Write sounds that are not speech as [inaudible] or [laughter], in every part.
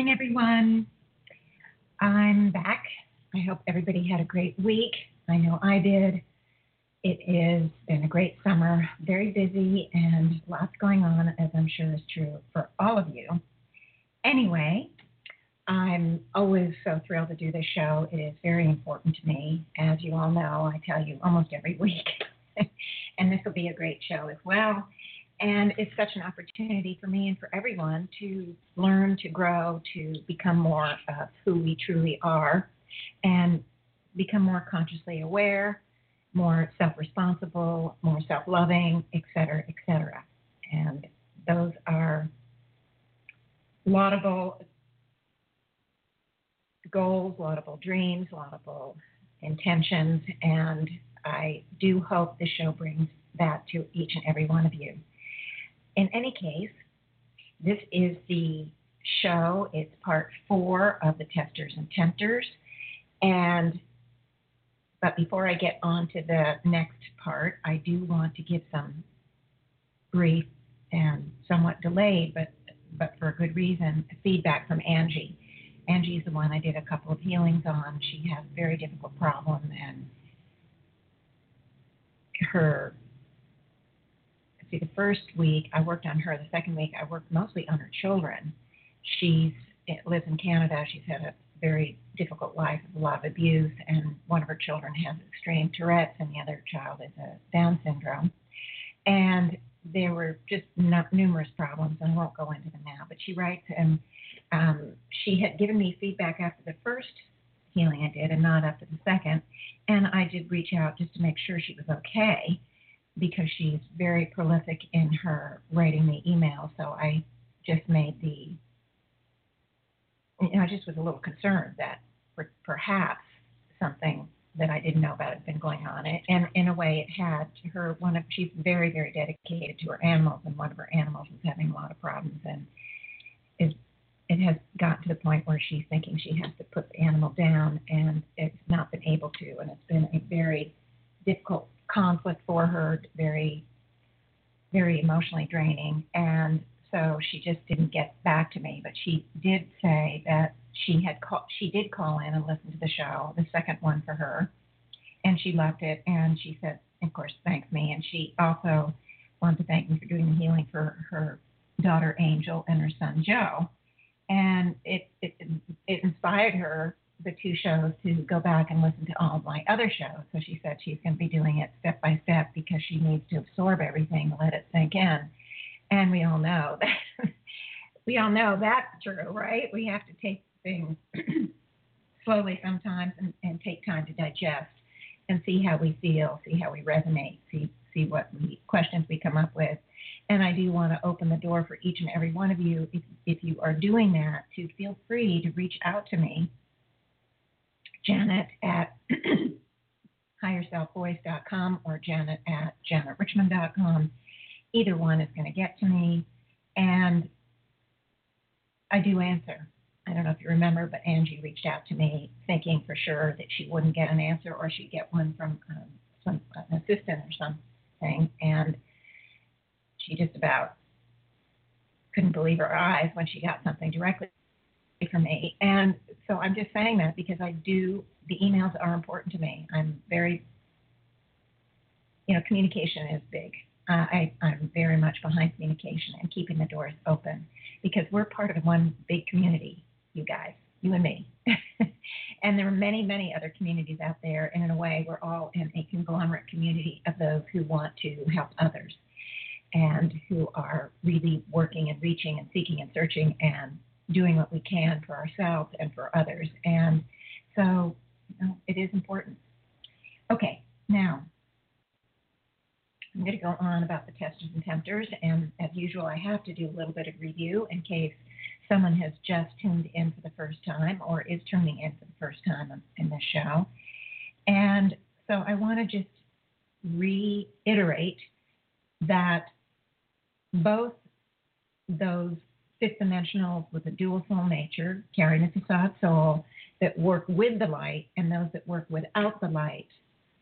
Morning, everyone. I'm back. I hope everybody had a great week. I know I did. It has been a great summer, very busy, and lots going on, as I'm sure is true for all of you. Anyway, I'm always so thrilled to do this show. It is very important to me. As you all know, I tell you almost every week. [laughs] and this will be a great show as well. And it's such an opportunity for me and for everyone to learn, to grow, to become more of who we truly are and become more consciously aware, more self responsible, more self loving, et cetera, et cetera. And those are laudable goals, laudable dreams, laudable intentions. And I do hope the show brings that to each and every one of you in any case, this is the show. It's part four of the Testers and Tempters. And but before I get on to the next part, I do want to give some brief and somewhat delayed, but but for a good reason, feedback from Angie. Angie's the one I did a couple of healings on. She has a very difficult problem and her see, the first week I worked on her. The second week I worked mostly on her children. She's lives in Canada. She's had a very difficult life with a lot of abuse, and one of her children has extreme Tourette's, and the other child is a Down syndrome. And there were just numerous problems, and I won't go into them now. But she writes, and um, she had given me feedback after the first healing I did, and not after the second. And I did reach out just to make sure she was okay because she's very prolific in her writing the email. So I just made the, you know, I just was a little concerned that perhaps something that I didn't know about had been going on. And in a way, it had. to Her one of she's very very dedicated to her animals, and one of her animals is having a lot of problems, and is it has gotten to the point where she's thinking she has to put the animal down, and it's not been able to, and it's been a very difficult conflict for her, very, very emotionally draining. And so she just didn't get back to me. But she did say that she had call, she did call in and listen to the show, the second one for her, and she loved it. And she said, of course, thanks me. And she also wanted to thank me for doing the healing for her daughter Angel and her son Joe. And it it, it inspired her the two shows to go back and listen to all of my other shows. So she said she's going to be doing it step by step because she needs to absorb everything, let it sink in. And we all know [laughs] that we all know that's true, right? We have to take things [clears throat] slowly sometimes and, and take time to digest and see how we feel, see how we resonate, see see what we, questions we come up with. And I do want to open the door for each and every one of you, if, if you are doing that, to feel free to reach out to me Janet at [clears throat] higherselfvoice.com or Janet at janetrichmond.com. Either one is going to get to me. And I do answer. I don't know if you remember, but Angie reached out to me thinking for sure that she wouldn't get an answer or she'd get one from um, some an assistant or something. And she just about couldn't believe her eyes when she got something directly from me. And so I'm just saying that because I do, the emails are important to me. I'm very, you know, communication is big. Uh, I, I'm very much behind communication and keeping the doors open because we're part of one big community, you guys, you and me. [laughs] and there are many, many other communities out there. And in a way, we're all in a conglomerate community of those who want to help others and who are really working and reaching and seeking and searching and doing what we can for ourselves and for others. And so, you know, it is important. Okay, now, I'm going to go on about the testers and tempters, and as usual, I have to do a little bit of review in case someone has just tuned in for the first time or is tuning in for the first time in this show. And so I want to just reiterate that both those fifth dimensionals with a dual soul nature, carrying a facade soul, that work with the light, and those that work without the light,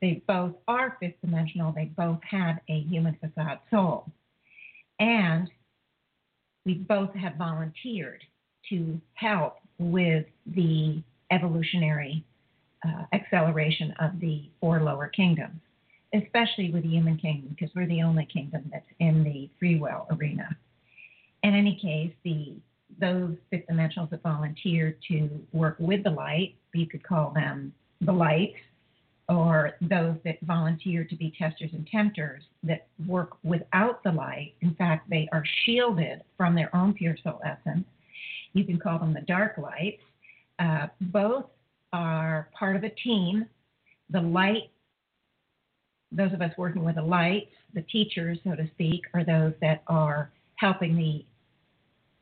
they both are fifth dimensional. They both have a human facade soul. And we both have volunteered to help with the evolutionary uh, acceleration of the four lower kingdoms, especially with the human kingdom, because we're the only kingdom that's in the free will arena. In any case, the those fifth dimensionals that volunteer to work with the light, you could call them the light, or those that volunteer to be testers and tempters that work without the light. In fact, they are shielded from their own pure soul essence. You can call them the dark lights. Uh, both are part of a team. The light, those of us working with the lights, the teachers, so to speak, are those that are helping the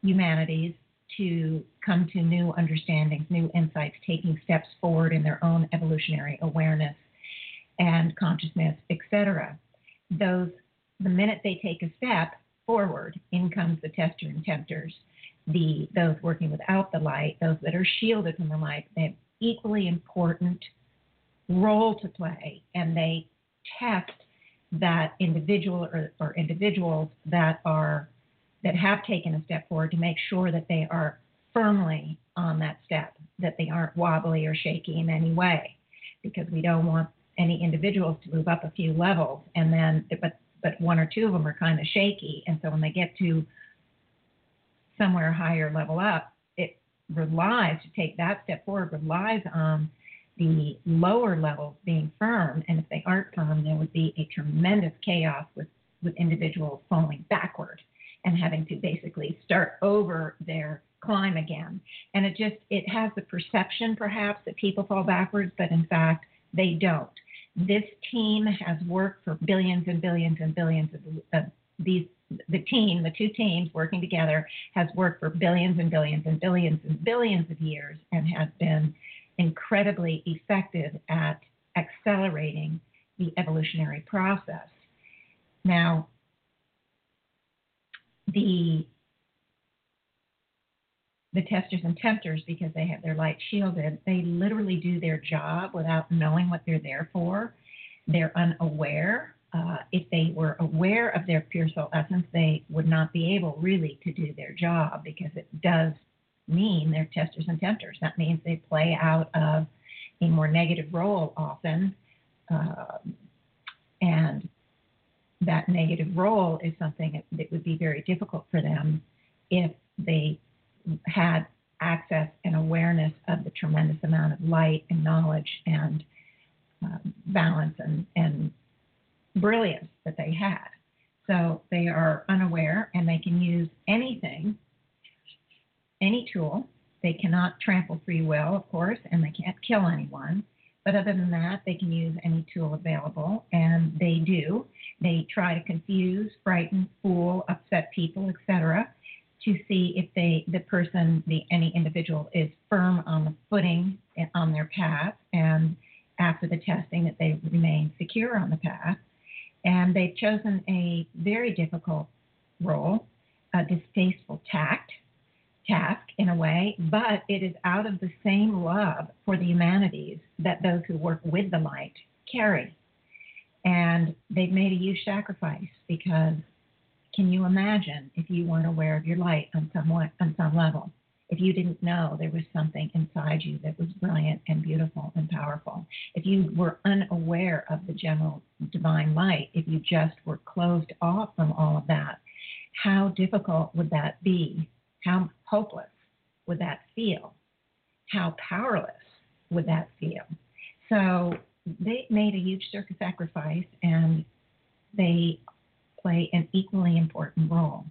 humanities to come to new understandings, new insights, taking steps forward in their own evolutionary awareness and consciousness, etc. Those, the minute they take a step forward, in comes the tester and tempters. The those working without the light, those that are shielded from the light, they have equally important role to play, and they test that individual or, or individuals that are that have taken a step forward to make sure that they are firmly on that step, that they aren't wobbly or shaky in any way, because we don't want any individuals to move up a few levels and then, but but one or two of them are kind of shaky, and so when they get to somewhere higher level up, it relies to take that step forward relies on the lower levels being firm, and if they aren't firm, there would be a tremendous chaos with with individuals falling backward and having to basically start over their climb again. And it just it has the perception perhaps that people fall backwards, but in fact they don't. This team has worked for billions and billions and billions of, of these the team, the two teams working together, has worked for billions and billions and billions and billions of years and has been incredibly effective at accelerating the evolutionary process. Now, the the testers and tempters because they have their light shielded they literally do their job without knowing what they're there for. They're unaware uh, if they were aware of their pure soul essence they would not be able really to do their job because it does mean they're testers and tempters. That means they play out of a more negative role often uh, and that negative role is something that would be very difficult for them if they had access and awareness of the tremendous amount of light and knowledge and um, balance and, and brilliance that they had. So they are unaware and they can use anything, any tool. They cannot trample free will, of course, and they can't kill anyone. But other than that, they can use any tool available, and they do. They try to confuse, frighten, fool, upset people, etc., to see if they, the person, the any individual, is firm on the footing eh, on their path, and after the testing, that they remain secure on the path. And they've chosen a very difficult role, a distasteful tact task in a way, but it is out of the same love for the humanities that those who work with the light carry. And they've made a huge sacrifice because can you imagine if you weren't aware of your light on some on some level? If you didn't know there was something inside you that was brilliant and beautiful and powerful, if you were unaware of the general divine light, if you just were closed off from all of that, how difficult would that be how hopeless would that feel? How powerless would that feel? So they made a huge sacrifice and they play an equally important role.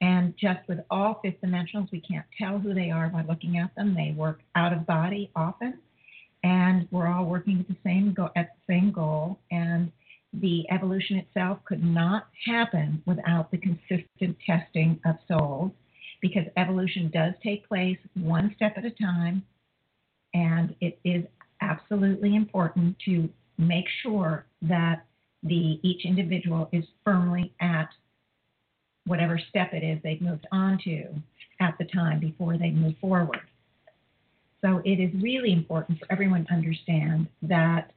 And just with all fifth dimensionals, we can't tell who they are by looking at them. They work out of body often, and we're all working at the same go- at the same goal. And the evolution itself could not happen without the consistent testing of souls because evolution does take place one step at a time, and it is absolutely important to make sure that the each individual is firmly at whatever step it is they've moved on to at the time before they move forward. So it is really important for everyone to understand that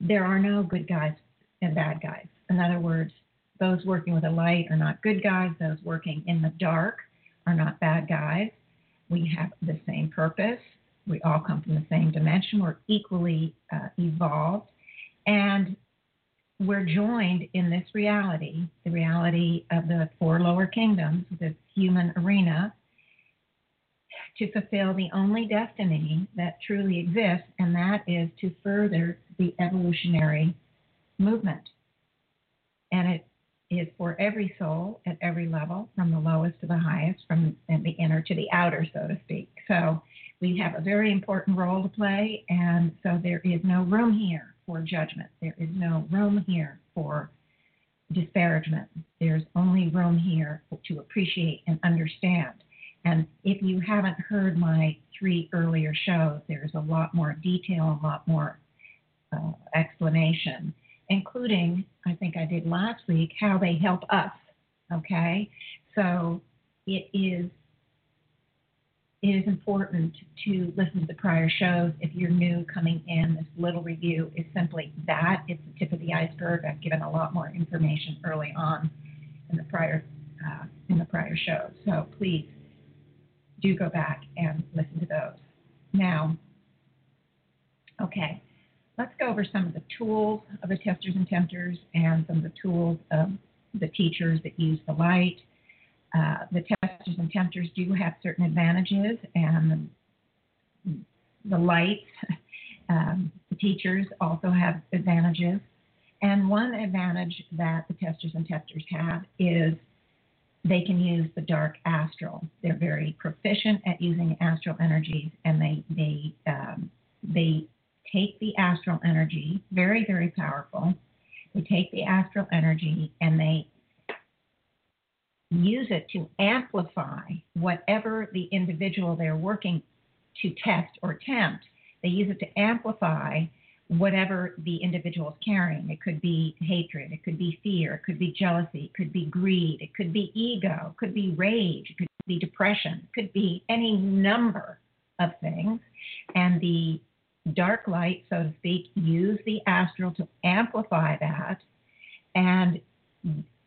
there are no good guys and bad guys. In other words, those working with a light are not good guys, those working in the dark are not bad guys. We have the same purpose. We all come from the same dimension. We're equally uh, evolved. And we're joined in this reality, the reality of the four lower kingdoms, the human arena, to fulfill the only destiny that truly exists, and that is to further the evolutionary movement. And it is for every soul at every level, from the lowest to the highest, from the inner to the outer, so to speak. So we have a very important role to play, and so there is no room here for judgment. There is no room here for disparagement. There's only room here to appreciate and understand. And if you haven't heard my three earlier shows, there's a lot more detail, a lot more uh, explanation, including, I think I did last week, how they help us. Okay? So it is it is important to listen to the prior shows. If you're new coming in, this little review is simply that. It's the tip of the iceberg. I've given a lot more information early on in the prior uh, in the prior shows. So please do go back and listen to those. Now, okay, let's go over some of the tools of the testers and tempters and some of the tools of the teachers that use the light. Uh, the testers and tempters do have certain advantages, and the, lights, [laughs] um, the teachers also have advantages. And one advantage that the testers and tempters have is they can use the dark astral. They're very proficient at using astral energies, and they they um, they take the astral energy, very very powerful. They take the astral energy and they use it to amplify whatever the individual they're working to test or tempt. They use it to amplify whatever the individual is carrying. It could be hatred, it could be fear, it could be jealousy, it could be greed, it could be ego, it could be rage, it could be depression, it could be any number of things. And the dark light, so to speak, use the astral to amplify that. And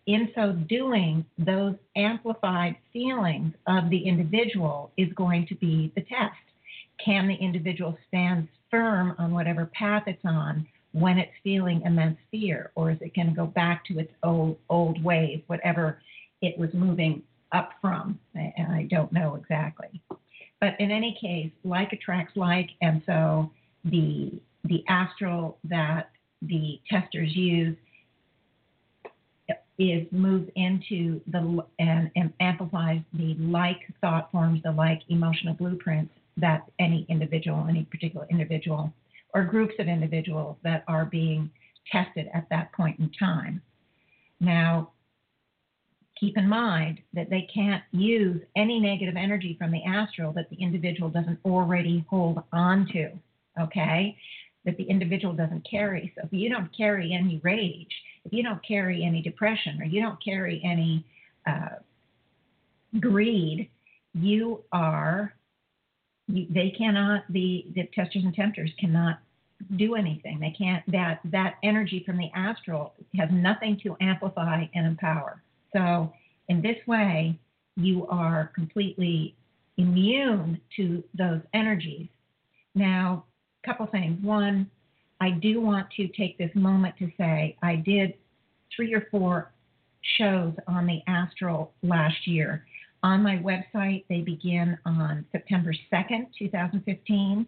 in so doing, those amplified feelings of the individual is going to be the test. Can the individual stand firm on whatever path it's on when it's feeling immense fear, or is it going to go back to its old old ways, whatever it was moving up from? And I don't know exactly. But in any case, like attracts like, and so the the astral that the testers use is moves into the and, and amplifies the like thought forms, the like emotional blueprints that any individual, any particular individual, or groups of individuals that are being tested at that point in time. Now, keep in mind that they can't use any negative energy from the astral that the individual doesn't already hold on to. Okay? That the individual doesn't carry. So if you don't carry any rage, if you don't carry any depression or you don't carry any uh, greed, you are, you, they cannot, the, the testers and tempters cannot do anything. They can't, that, that energy from the astral has nothing to amplify and empower. So in this way, you are completely immune to those energies. Now, couple things. One, I do want to take this moment to say I did three or four shows on the astral last year. On my website, they begin on September 2nd, 2015.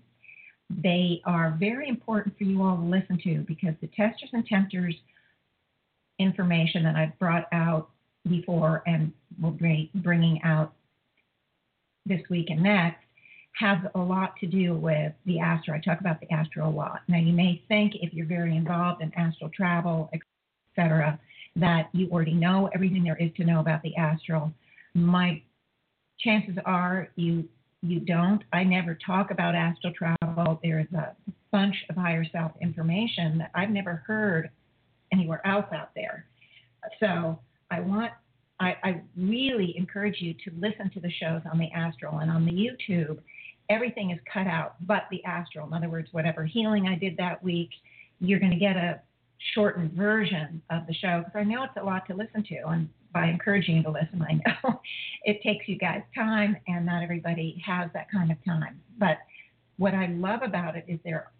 They are very important for you all to listen to because the testers and tempters information that I've brought out before and will be bringing out this week and next has a lot to do with the astral. I talk about the astral a lot. Now, you may think if you're very involved in astral travel, etc., that you already know everything there is to know about the astral. My chances are you you don't. I never talk about astral travel. There is a bunch of higher self information that I've never heard anywhere else out there. So I want I, I really encourage you to listen to the shows on the astral and on the YouTube. Everything is cut out but the astral. In other words, whatever healing I did that week, you're going to get a shortened version of the show because I know it's a lot to listen to. And by encouraging you to listen, I know [laughs] it takes you guys time, and not everybody has that kind of time. But what I love about it is they're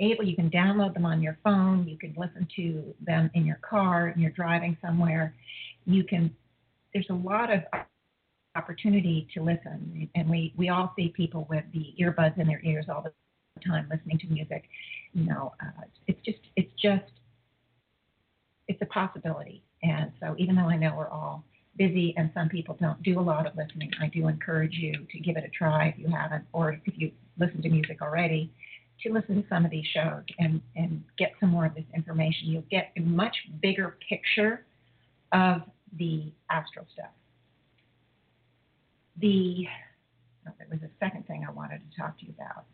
able, you can download them on your phone, you can listen to them in your car, and you're driving somewhere. You can, there's a lot of opportunity to listen, and we, we all see people with the earbuds in their ears all the time listening to music. You know, uh, it's just, it's just, it's a possibility and so, even though I know we're all busy and some people don't do a lot of listening, I do encourage you to give it a try if you haven't, or if you listen to music already, to listen to some of these shows and, and get some more of this information. You'll get a much bigger picture of the astral stuff. The oh, there was a second thing I wanted to talk to you about.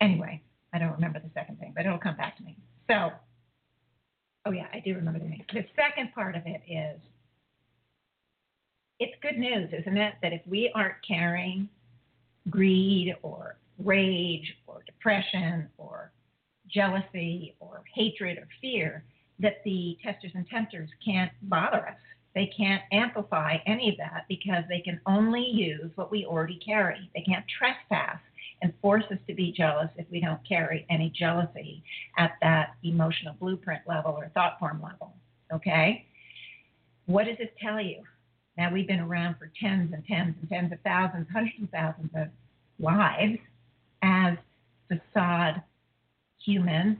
Anyway, I don't remember the second thing, but it'll come back to me. So, oh yeah, I do remember the name. The second part of it is it's good news, isn't it, that if we aren't carrying greed or rage or depression or jealousy or hatred or fear, that the testers and tempters can't bother us. They can't amplify any of that because they can only use what we already carry. They can't trespass and force us to be jealous if we don't carry any jealousy at that emotional blueprint level or thought form level. Okay? What does this tell you? Now, we've been around for tens and tens and tens of thousands, hundreds of thousands of lives as facade humans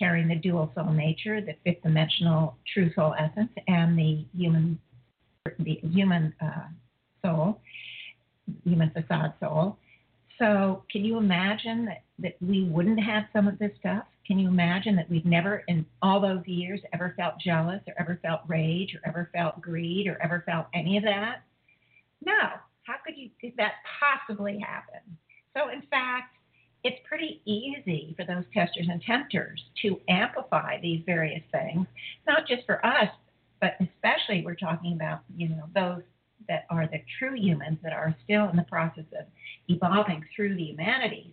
carrying the dual soul nature, the fifth dimensional true soul essence, and the human, the human uh, soul, human facade soul. So, can you imagine that, that we wouldn't have some of this stuff? Can you imagine that we've never, in all those years, ever felt jealous or ever felt rage or ever felt greed or ever felt any of that? No. How could you could that possibly happen? So, in fact, it's pretty easy for those testers and tempters to amplify these various things, not just for us, but especially we're talking about, you know, those that are the true humans that are still in the process of evolving through the humanities,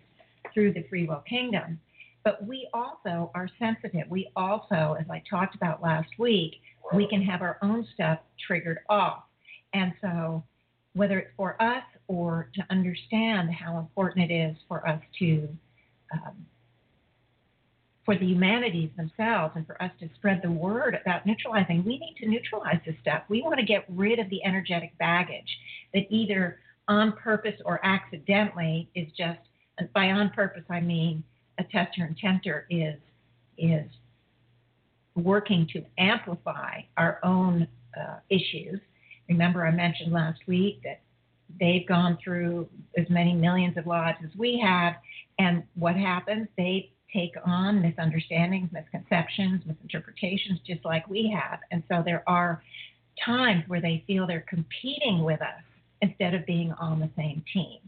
through the free will kingdom. But we also are sensitive. We also, as I talked about last week, we can have our own stuff triggered off. And so, whether it's for us or to understand how important it is for us to um, for the humanities themselves and for us to spread the word about neutralizing, we need to neutralize this stuff. We want to get rid of the energetic baggage that either on purpose or accidentally is just, by on purpose, I mean a tester and tempter is, is working to amplify our own uh, issues. Remember, I mentioned last week that they've gone through as many millions of lives as we have, and what happens? They take on misunderstandings, misconceptions, misinterpretations, just like we have. And so there are times where they feel they're competing with us instead of being on the same team.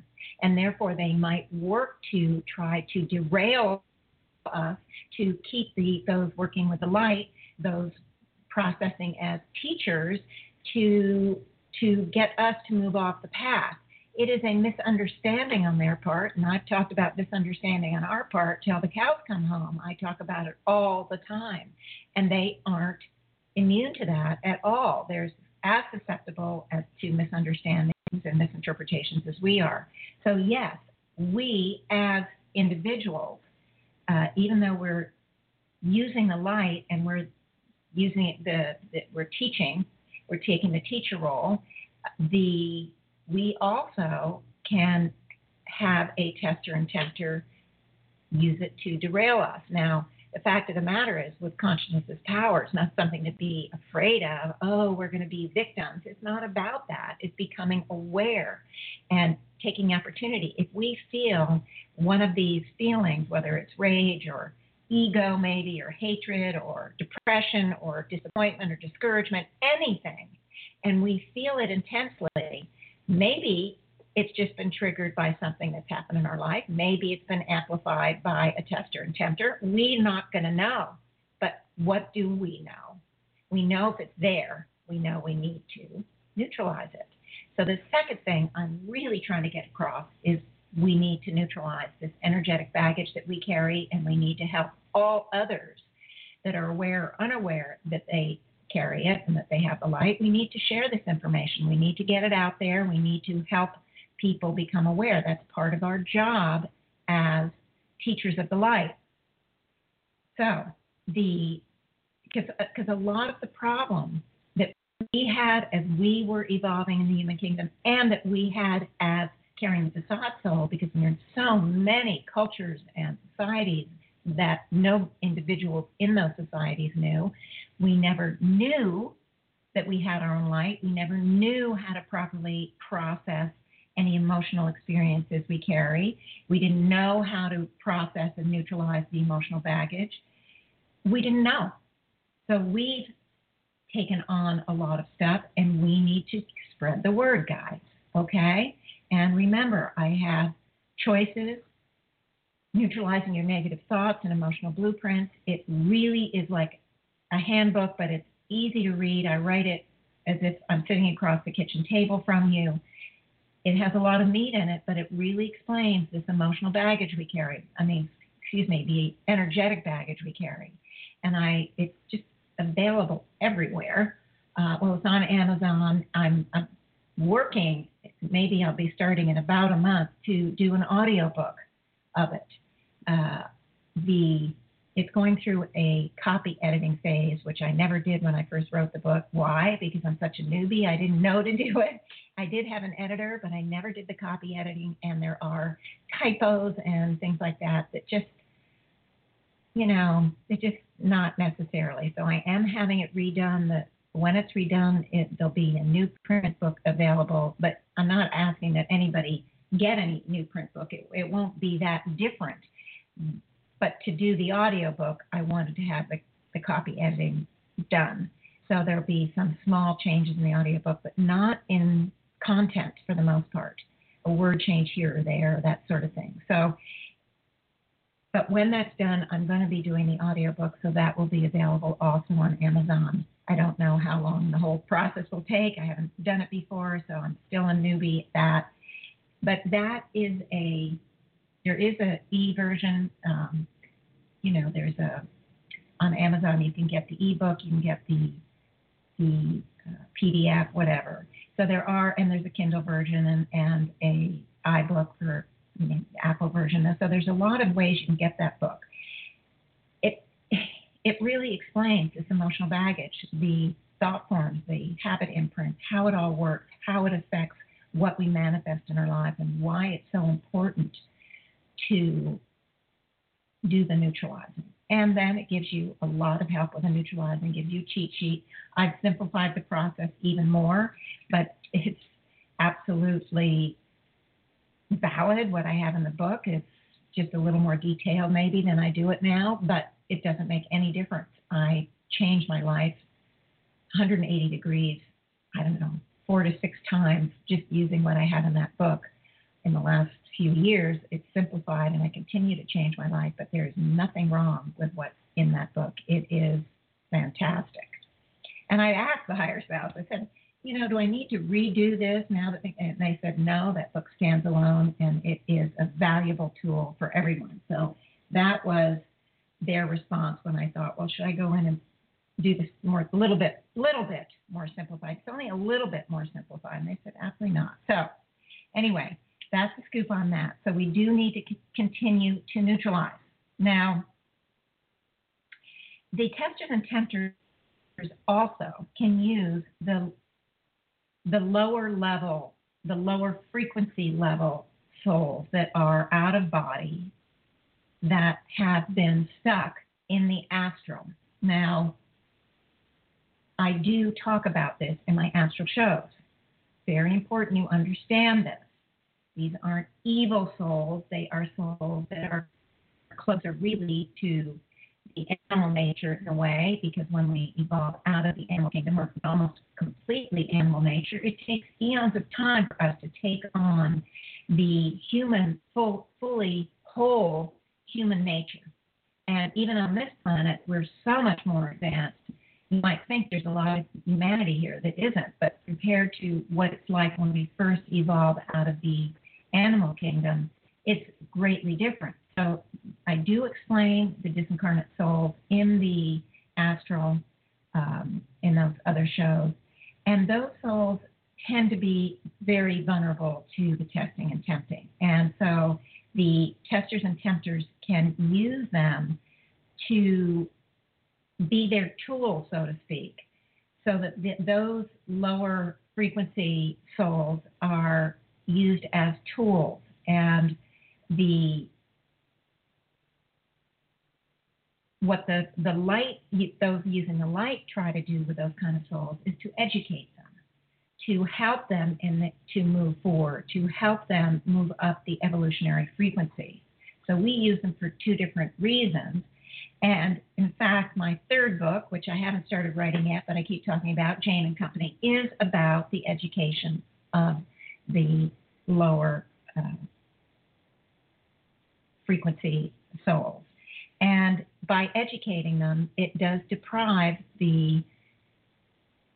And therefore, they might work to try to derail us to keep the, those working with the light, those processing as teachers, to, to get us to move off the path it is a misunderstanding on their part, and I've talked about misunderstanding on our part till the cows come home. I talk about it all the time, and they aren't immune to that at all. They're as susceptible as to misunderstandings and misinterpretations as we are. So yes, we as individuals, uh, even though we're using the light and we're using the, the we're teaching, we're taking the teacher role. The we also can have a tester and tempter use it to derail us. Now, the fact of the matter is, with consciousness as power, it's not something to be afraid of. Oh, we're going to be victims. It's not about that. It's becoming aware and taking opportunity. If we feel one of these feelings, whether it's rage or ego, maybe, or hatred, or depression, or disappointment, or discouragement, anything, and we feel it intensely, maybe it's just been triggered by something that's happened in our life. Maybe it's been amplified by a tester and tempter. We're not going to know. But what do we know? We know if it's there, we know we need to neutralize it. So the second thing I'm really trying to get across is we need to neutralize this energetic baggage that we carry, and we need to help all others that are aware or unaware that they carry it and that they have the light. We need to share this information. We need to get it out there. We need to help people become aware. That's part of our job as teachers of the light. So the because a lot of the problem that we had as we were evolving in the human kingdom, and that we had as carrying the soul, because we're in so many cultures and societies that no individuals in those societies knew. We never knew that we had our own light. We never knew how to properly process any emotional experiences we carry. We didn't know how to process and neutralize the emotional baggage. We didn't know. So we've taken on a lot of stuff and we need to spread the word, guys. Okay? And remember, I have choices, neutralizing your negative thoughts and emotional blueprints. It really is like a handbook, but it's easy to read. I write it as if I'm sitting across the kitchen table from you. It has a lot of meat in it, but it really explains this emotional baggage we carry. I mean, excuse me, the energetic baggage we carry. And I, it's just available everywhere. Uh, well, it's on Amazon. I'm, I'm working. Maybe I'll be starting in about a month to do an audiobook of it. Uh, the it's going through a copy editing phase, which I never did when I first wrote the book. Why? Because I'm such a newbie. I didn't know to do it. I did have an editor, but I never did the copy editing, and there are typos and things like that that just, you know, it's just not necessarily. So I am having it redone. That when it's redone, it, there'll be a new print book available. But I'm not asking that anybody get any new print book. It, it won't be that different but to do the audiobook, I wanted to have the, the copy editing done. So there'll be some small changes in the audiobook, but not in content for the most part. A word change here or there, that sort of thing. So, but when that's done, I'm going to be doing the audiobook, so that will be available also on Amazon. I don't know how long the whole process will take. I haven't done it before, so I'm still a newbie at that. But that is a there is a e version. Um, you know, there's a on Amazon you can get the ebook, you can get the the uh, PDF, whatever. So there are, and there's a Kindle version and, and a iBook for you know, Apple version. So there's a lot of ways you can get that book. It really explains this emotional baggage, the thought forms, the habit imprints, how it all works, how it affects what we manifest in our lives, and why it's so important to do the neutralizing. And then it gives you a lot of help with the neutralizing, gives you a cheat sheet. I've simplified the process even more, but it's absolutely valid what I have in the book. It's just a little more detailed maybe than I do it now, but it doesn't make any difference. I changed my life 180 degrees, I don't know, four to six times just using what I had in that book in the last few years, it's simplified and I continue to change my life, but there is nothing wrong with what's in that book. It is fantastic. And I asked the higher selves, I said, you know, do I need to redo this now that they, and they said no, that book stands alone and it is a valuable tool for everyone. So that was their response when I thought, well, should I go in and do this more, a little bit, little bit more simplified? It's only a little bit more simplified. And they said, absolutely not. So anyway, that's the scoop on that. So we do need to c- continue to neutralize. Now, the testers and tempters also can use the the lower level, the lower frequency level souls that are out of body that have been stuck in the astral. Now, I do talk about this in my astral shows. Very important you understand this. These aren't evil souls, they are souls that are closer really to the animal nature in a way, because when we evolve out of the animal kingdom, we're almost completely animal nature. It takes eons of time for us to take on the human, full, fully whole human nature. And even on this planet, we're so much more advanced. You might think there's a lot of humanity here that isn't, but compared to what it's like when we first evolved out of the animal kingdom, it's greatly different. So I do explain the disincarnate souls in the astral, um, in those other shows. And those souls tend to be very vulnerable to the testing and tempting. And so the testers and tempters can use them to be their tool, so to speak, so that the, those lower frequency souls are used as tools. And the what the, the light, those using the light try to do with those kind of souls is to educate them, to help them in the, to move forward, to help them move up the evolutionary frequency. So we use them for two different reasons. And in fact, my third book, which I haven't started writing yet, but I keep talking about, Jane and Company, is about the education of the lower uh, frequency souls. And by educating them, it does deprive the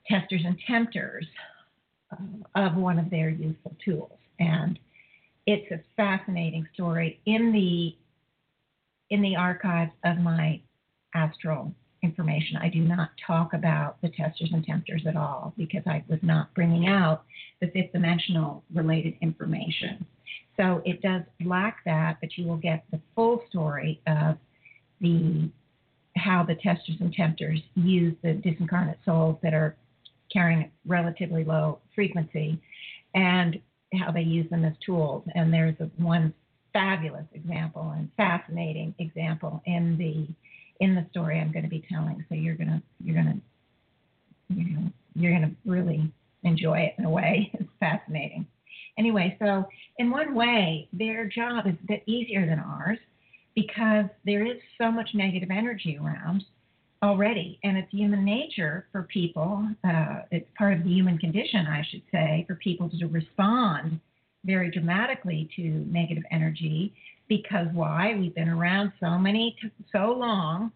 testers and tempters uh, of one of their useful tools. And it's a fascinating story in the in the archives of my astral information. I do not talk about the testers and tempters at all because I was not bringing out the fifth dimensional related information. So it does lack that, but you will get the full story of the how the testers and tempters use the disincarnate souls that are carrying a relatively low frequency and how they use them as tools. And there's one fabulous example and fascinating example in the in the story I'm going to be telling. So you're gonna you're gonna you know you're gonna really enjoy it in a way. [laughs] It's fascinating. Anyway, so in one way, their job is a bit easier than ours because there is so much negative energy around already, and it's human nature for people. Uh, it's part of the human condition, I should say, for people to respond very dramatically to negative energy. Because why? We've been around so many, so long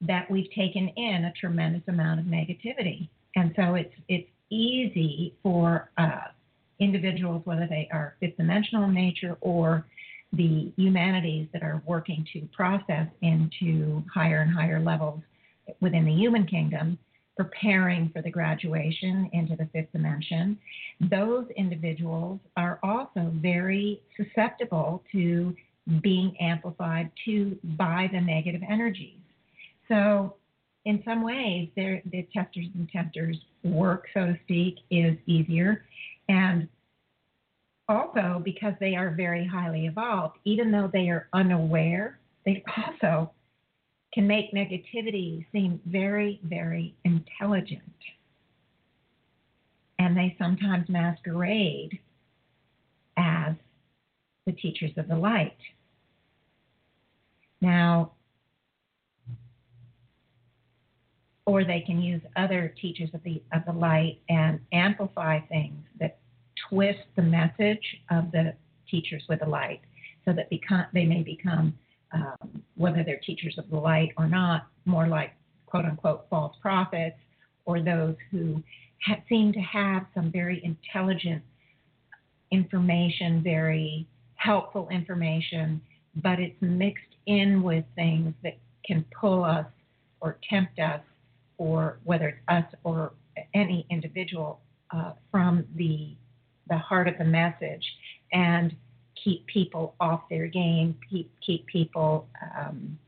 that we've taken in a tremendous amount of negativity, and so it's it's easy for uh, individuals, whether they are fifth dimensional in nature or the humanities that are working to process into higher and higher levels within the human kingdom, preparing for the graduation into the fifth dimension, those individuals are also very susceptible to being amplified to by the negative energies. So, in some ways, the testers and tempters work, so to speak, is easier. And also because they are very highly evolved, even though they are unaware, they also can make negativity seem very, very intelligent. And they sometimes masquerade as the teachers of the light. Now, or they can use other teachers of the of the light and amplify things that twist the message of the teachers with the light so that become, they may become, um, whether they're teachers of the light or not, more like quote unquote false prophets or those who seem to have some very intelligent information, very helpful information, but it's mixed in with things that can pull us or tempt us, or whether it's us or any individual, uh, from the the heart of the message and keep people off their game, keep keep people um,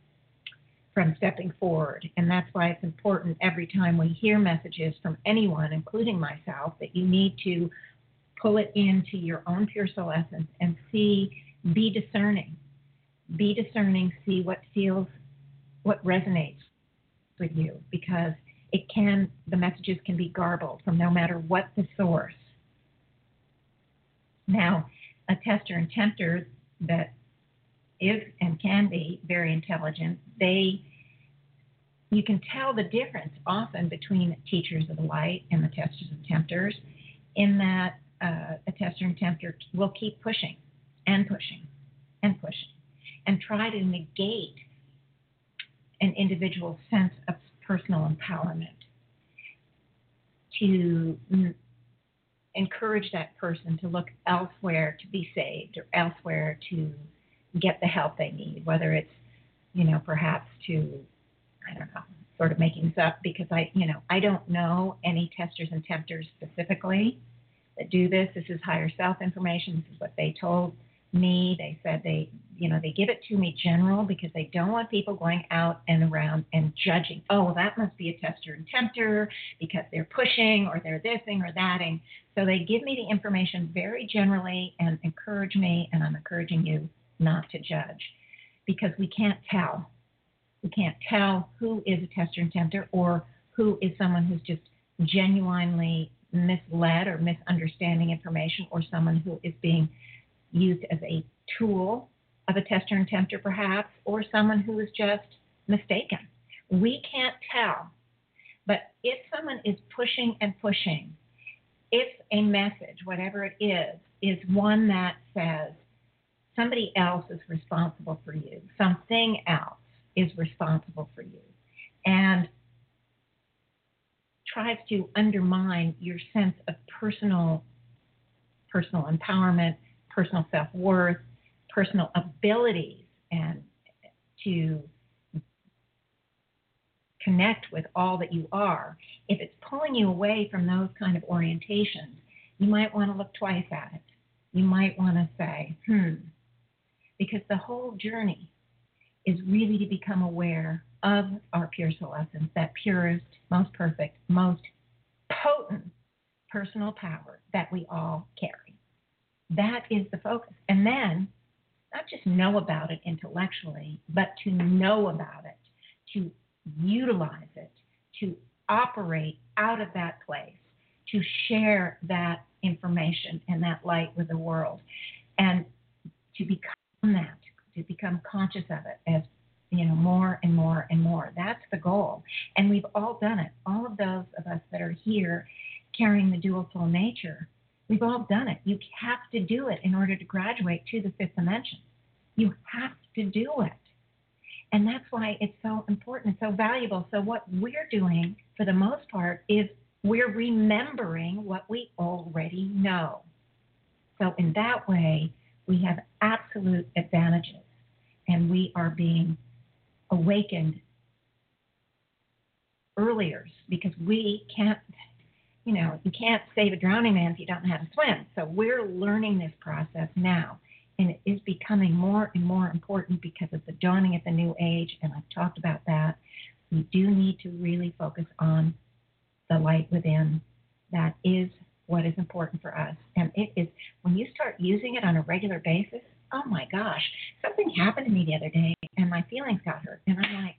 from stepping forward. And that's why it's important every time we hear messages from anyone, including myself, that you need to pull it into your own pure soul essence and see, be discerning. Be discerning, see what feels, what resonates with you, because it can, the messages can be garbled from no matter what the source. Now, a tester and tempter that is and can be very intelligent, they you can tell the difference often between teachers of the light and the testers and tempters in that uh, a tester and tempter will keep pushing and pushing and pushing and try to negate an individual's sense of personal empowerment to encourage that person to look elsewhere to be saved or elsewhere to get the help they need, whether it's, you know, perhaps to, I don't know, sort of making this up because I, you know, I don't know any testers and tempters specifically that do this. This is higher self information. This is what they told me. They said they, you know, they give it to me general because they don't want people going out and around and judging. Oh, well, that must be a tester and tempter because they're pushing or they're thising or that thating. So they give me the information very generally and encourage me, and I'm encouraging you not to judge because we can't tell. We can't tell who is a tester and tempter or who is someone who's just genuinely misled or misunderstanding information or someone who is being used as a tool of a tester and tempter, perhaps, or someone who is just mistaken. We can't tell. But if someone is pushing and pushing, if a message, whatever it is, is one that says somebody else is responsible for you, something else is responsible for you, and tries to undermine your sense of personal personal empowerment, personal self-worth, personal abilities and to connect with all that you are, if it's pulling you away from those kind of orientations, you might want to look twice at it. You might want to say, hmm, because the whole journey is really to become aware of our pure soul essence, that purest, most perfect, most potent personal power that we all carry. That is the focus. And then, not just know about it intellectually, but to know about it, to utilize it, to operate out of that place, to share that information and that light with the world, and to become that, to become conscious of it as you know more and more and more. That's the goal, and we've all done it. All of those of us that are here carrying the dual soul nature, we've all done it. You have to do it in order to graduate to the fifth dimension. You have to do it. And that's why it's so important, so valuable. So, what we're doing for the most part is we're remembering what we already know. So, in that way, we have absolute advantages and we are being awakened earlier because we can't, you know, you can't save a drowning man if you don't know how to swim. So, we're learning this process now and it is becoming more and more important because of the dawning of the new age, and I've talked about that. We do need to really focus on the light within. That is what is important for us. And it is when you start using it on a regular basis, oh my gosh, something happened to me the other day and my feelings got hurt. And I'm like,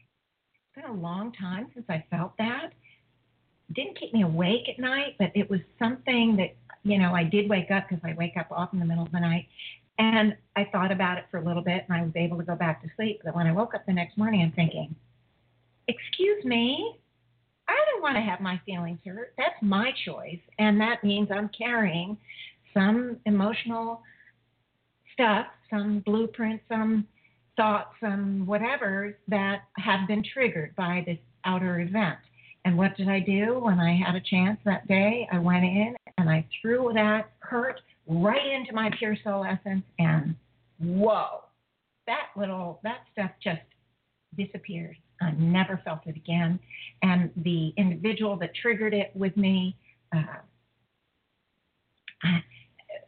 it's been a long time since I felt that. It didn't keep me awake at night, but it was something that, you know, I did wake up because I wake up off in the middle of the night. And I thought about it for a little bit and I was able to go back to sleep. But when I woke up the next morning, I'm thinking, excuse me, I don't want to have my feelings hurt. That's my choice. And that means I'm carrying some emotional stuff, some blueprint, some thoughts, some whatever that have been triggered by this outer event. And what did I do when I had a chance that day? I went in and I threw that hurt right into my pure soul essence and whoa that little that stuff just disappeared i never felt it again. And the individual that triggered it with me uh,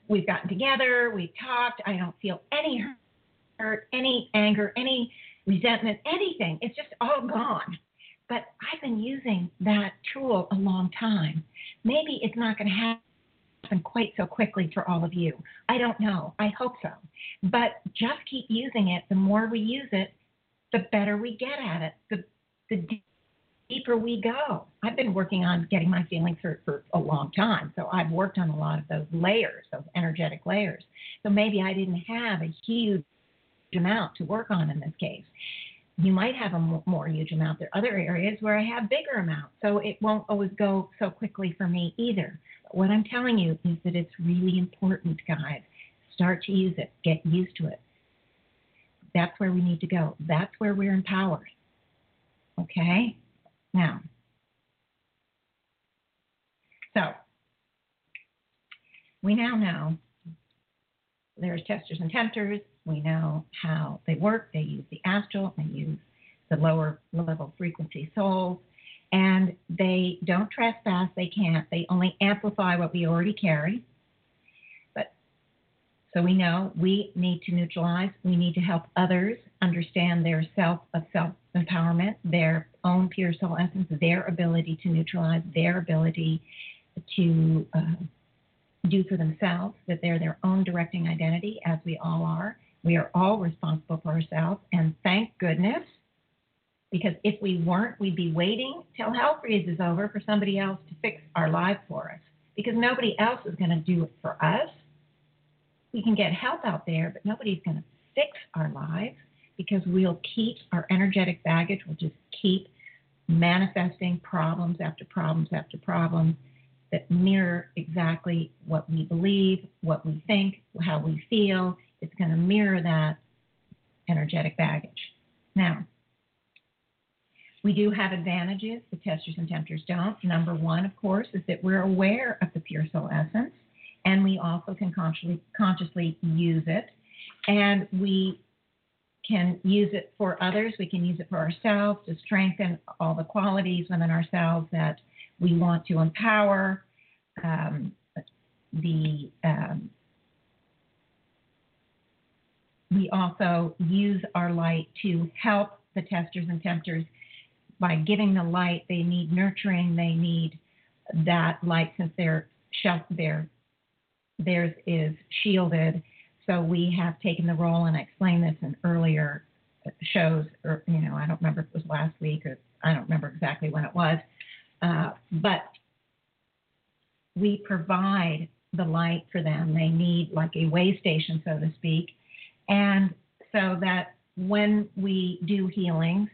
we've gotten together we've talked i don't feel any hurt any anger any resentment anything. It's just all gone. But i've been using that tool a long time. Maybe it's not going to happen happen quite so quickly for all of you. I don't know. I hope so. But just keep using it. The more we use it, the better we get at it, the, the deeper we go. I've been working on getting my feelings hurt for a long time. So I've worked on a lot of those layers, those energetic layers. So maybe I didn't have a huge amount to work on in this case. You might have a more huge amount. There are other areas where I have bigger amounts, so it won't always go so quickly for me either. But what I'm telling you is that it's really important, guys. Start to use it. Get used to it. That's where we need to go. That's where we're empowered. Okay? Now, so we now know there's testers and tempters. We know how they work. They use the astral, they use the lower level frequency souls, and they don't trespass. They can't. They only amplify what we already carry. But so we know we need to neutralize. We need to help others understand their self of self empowerment, their own pure soul essence, their ability to neutralize, their ability to uh, do for themselves, that they're their own directing identity, as we all are. We are all responsible for ourselves, and thank goodness, because if we weren't, we'd be waiting till hell freezes over for somebody else to fix our lives for us, because nobody else is going to do it for us. We can get help out there, but nobody's going to fix our lives because we'll keep our energetic baggage, we'll just keep manifesting problems after problems after problems that mirror exactly what we believe, what we think, how we feel. It's going to mirror that energetic baggage. Now, we do have advantages the testers and tempters don't. Number one, of course, is that we're aware of the pure soul essence, and we also can consciously, consciously use it. And we can use it for others, we can use it for ourselves to strengthen all the qualities within ourselves that we want to empower um, the um, we also use our light to help the testers and tempters by giving the light. They need nurturing. They need that light since their their theirs is shielded. So we have taken the role, and I explained this in earlier shows, or you know, I don't remember if it was last week or I don't remember exactly when it was, uh, but we provide the light for them. They need like a way station, so to speak. And so that when we do healings,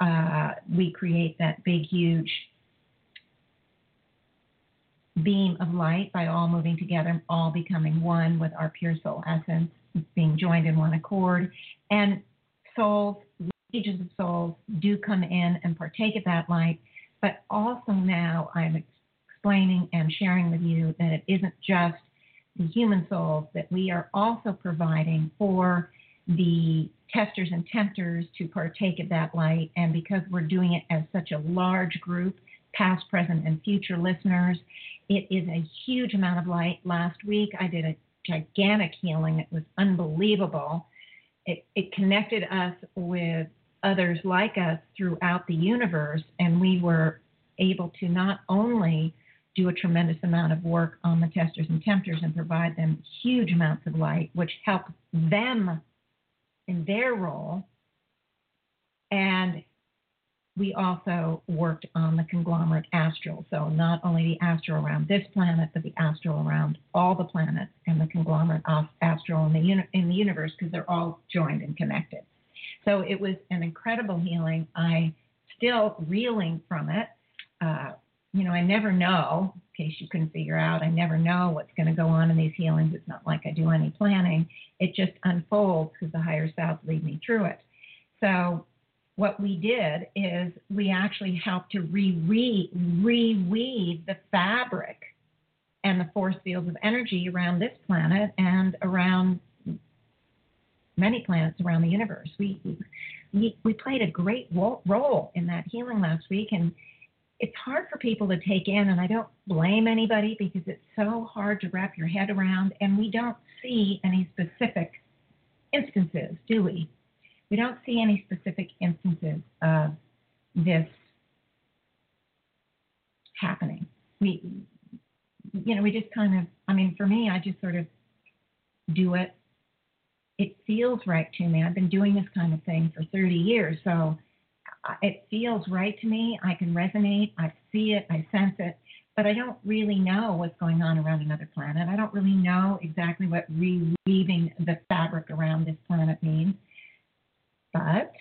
uh, we create that big, huge beam of light by all moving together, all becoming one with our pure soul essence, being joined in one accord. And souls, legions of souls, do come in and partake of that light. But also now I'm explaining and sharing with you that it isn't just the human souls, that we are also providing for the testers and tempters to partake of that light. And because we're doing it as such a large group, past, present, and future listeners, it is a huge amount of light. Last week, I did a gigantic healing. It was unbelievable. It, it connected us with others like us throughout the universe, and we were able to not only do a tremendous amount of work on the testers and tempters and provide them huge amounts of light, which help them in their role. And we also worked on the conglomerate astral. So, not only the astral around this planet, but the astral around all the planets and the conglomerate astral in the, uni- in the universe because they're all joined and connected. So, it was an incredible healing. I still reeling from it. Uh, you know, I never know, in case you couldn't figure out, I never know what's going to go on in these healings. It's not like I do any planning. It just unfolds because the higher self lead me through it. So what we did is we actually helped to re reweave the fabric and the force fields of energy around this planet and around many planets around the universe. We we, we played a great role in that healing last week, and it's hard for people to take in, and I don't blame anybody because it's so hard to wrap your head around, and we don't see any specific instances, do we? We don't see any specific instances of this happening. We, you know, we just kind of, I mean, for me, I just sort of do it. It feels right to me. I've been doing this kind of thing for 30 years, so it feels right to me. I can resonate. I see it. I sense it. But I don't really know what's going on around another planet. I don't really know exactly what reweaving the fabric around this planet means. But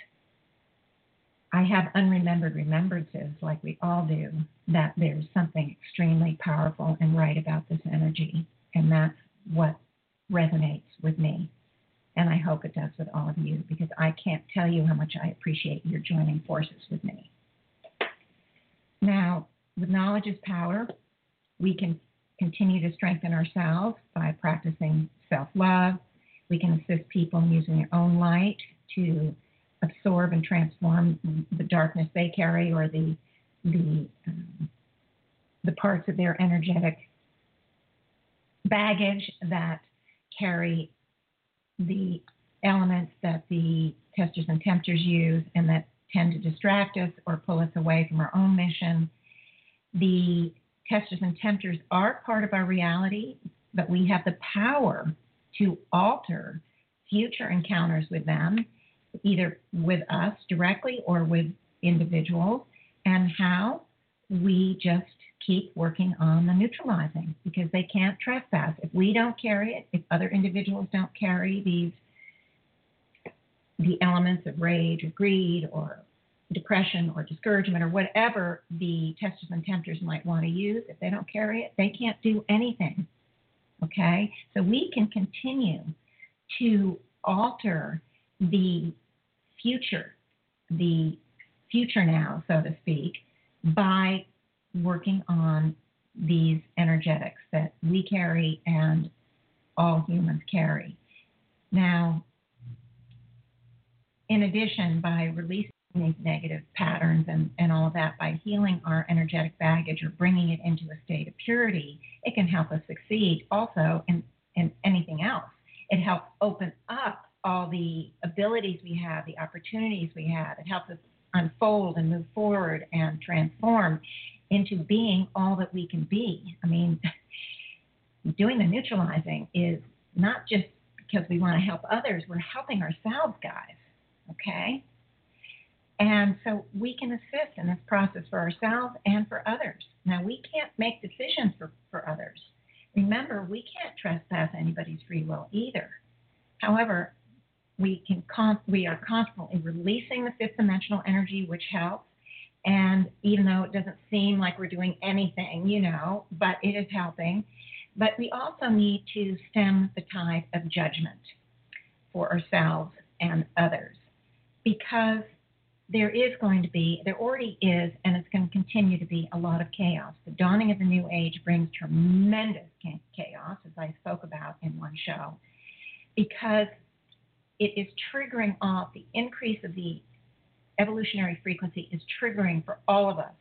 I have unremembered remembrances, like we all do, that there's something extremely powerful and right about this energy. And that's what resonates with me. And I hope it does with all of you because I can't tell you how much I appreciate your joining forces with me. Now, with knowledge is power, we can continue to strengthen ourselves by practicing self love. We can assist people in using their own light to absorb and transform the darkness they carry or the the um, the parts of their energetic baggage that carry the elements that the testers and tempters use and that tend to distract us or pull us away from our own mission. The testers and tempters are part of our reality, but we have the power to alter future encounters with them, either with us directly or with individuals. And how? We just keep working on the neutralizing because they can't trespass. If we don't carry it, if other individuals don't carry these the elements of rage or greed or depression or discouragement or whatever the testers and tempters might want to use, if they don't carry it, they can't do anything. Okay? So we can continue to alter the future, the future now, so to speak, by working on these energetics that we carry and all humans carry. Now, in addition, by releasing these negative patterns and, and all of that, by healing our energetic baggage or bringing it into a state of purity, it can help us succeed also in, in anything else. It helps open up all the abilities we have, the opportunities we have. It helps us unfold and move forward and transform into being all that we can be. I mean, [laughs] doing the neutralizing is not just because we want to help others, we're helping ourselves, guys. Okay? And so we can assist in this process for ourselves and for others. Now, we can't make decisions for, for others. Remember, we can't trespass anybody's free will either. However, we can con- we are constantly releasing the fifth dimensional energy, which helps. And even though it doesn't seem like we're doing anything, you know, but it is helping. But we also need to stem the tide of judgment for ourselves and others because there is going to be, there already is, and it's going to continue to be a lot of chaos. The dawning of the new age brings tremendous chaos, as I spoke about in one show, because it is triggering off the increase of the evolutionary frequency is triggering for all of us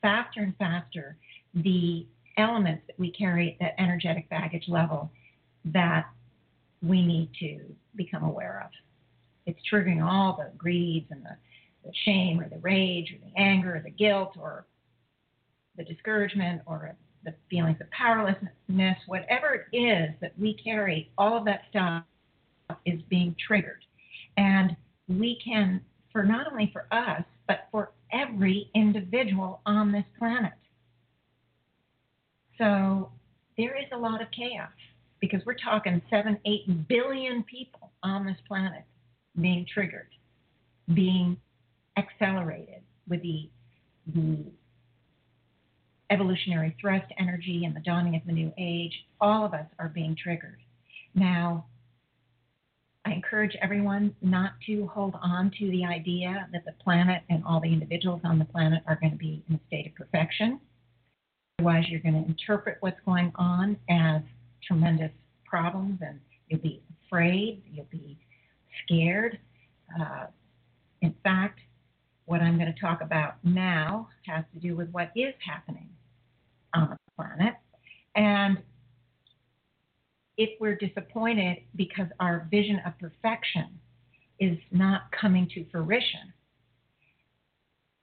faster and faster the elements that we carry at that energetic baggage level that we need to become aware of. It's triggering all the greeds and the, the shame or the rage or the anger or the guilt or the discouragement or the feelings of powerlessness, whatever it is that we carry, all of that stuff is being triggered. And we can for not only for us, but for every individual on this planet. So there is a lot of chaos because we're talking seven, eight billion people on this planet being triggered, being accelerated with the, the evolutionary thrust energy and the dawning of the new age. All of us are being triggered. Now, I encourage everyone not to hold on to the idea that the planet and all the individuals on the planet are going to be in a state of perfection. Otherwise, you're going to interpret what's going on as tremendous problems and you'll be afraid, you'll be scared. Uh, in fact, what I'm going to talk about now has to do with what is happening on the planet. And if we're disappointed because our vision of perfection is not coming to fruition,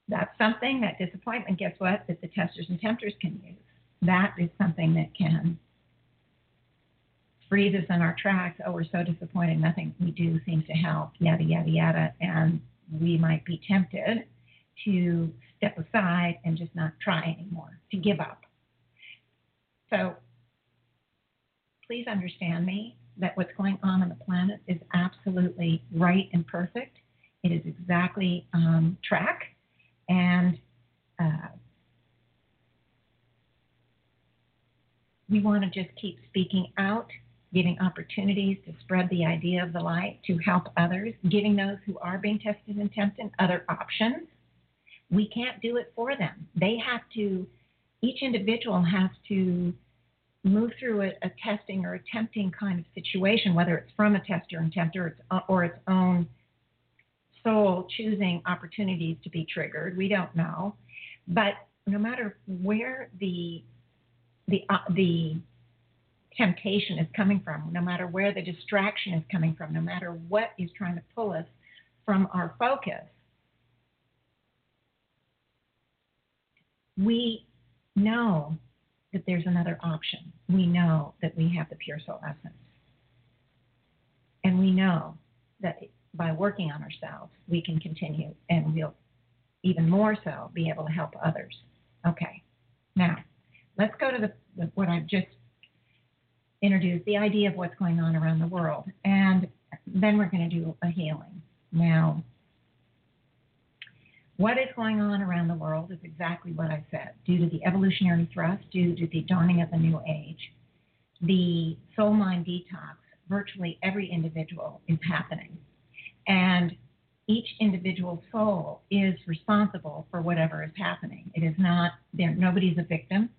that's something that disappointment, guess what, that the testers and tempters can use. That is something that can freeze us in our tracks. Oh, we're so disappointed, nothing we do seems to help, yada, yada, yada. And we might be tempted to step aside and just not try anymore, to give up. So please understand me that what's going on on the planet is absolutely right and perfect. It is exactly on track, and uh, we want to just keep speaking out, giving opportunities to spread the idea of the light, to help others, giving those who are being tested and tempted other options. We can't do it for them. They have to, each individual has to move through a, a testing or a tempting kind of situation, whether it's from a tester and tempter or its own soul choosing opportunities to be triggered. We don't know. But no matter where the the uh, the temptation is coming from, no matter where the distraction is coming from, no matter what is trying to pull us from our focus, we know that there's another option. We know that we have the pure soul essence. And we know that by working on ourselves, we can continue and we'll even more so be able to help others. Okay. Now, let's go to the, what I've just introduced the idea of what's going on around the world. And then we're going to do a healing. Now, what is going on around the world is exactly what I said. Due to the evolutionary thrust, due to the dawning of the new age, the soul mind detox, virtually every individual is happening. And each individual soul is responsible for whatever is happening. It is not there nobody's a victim.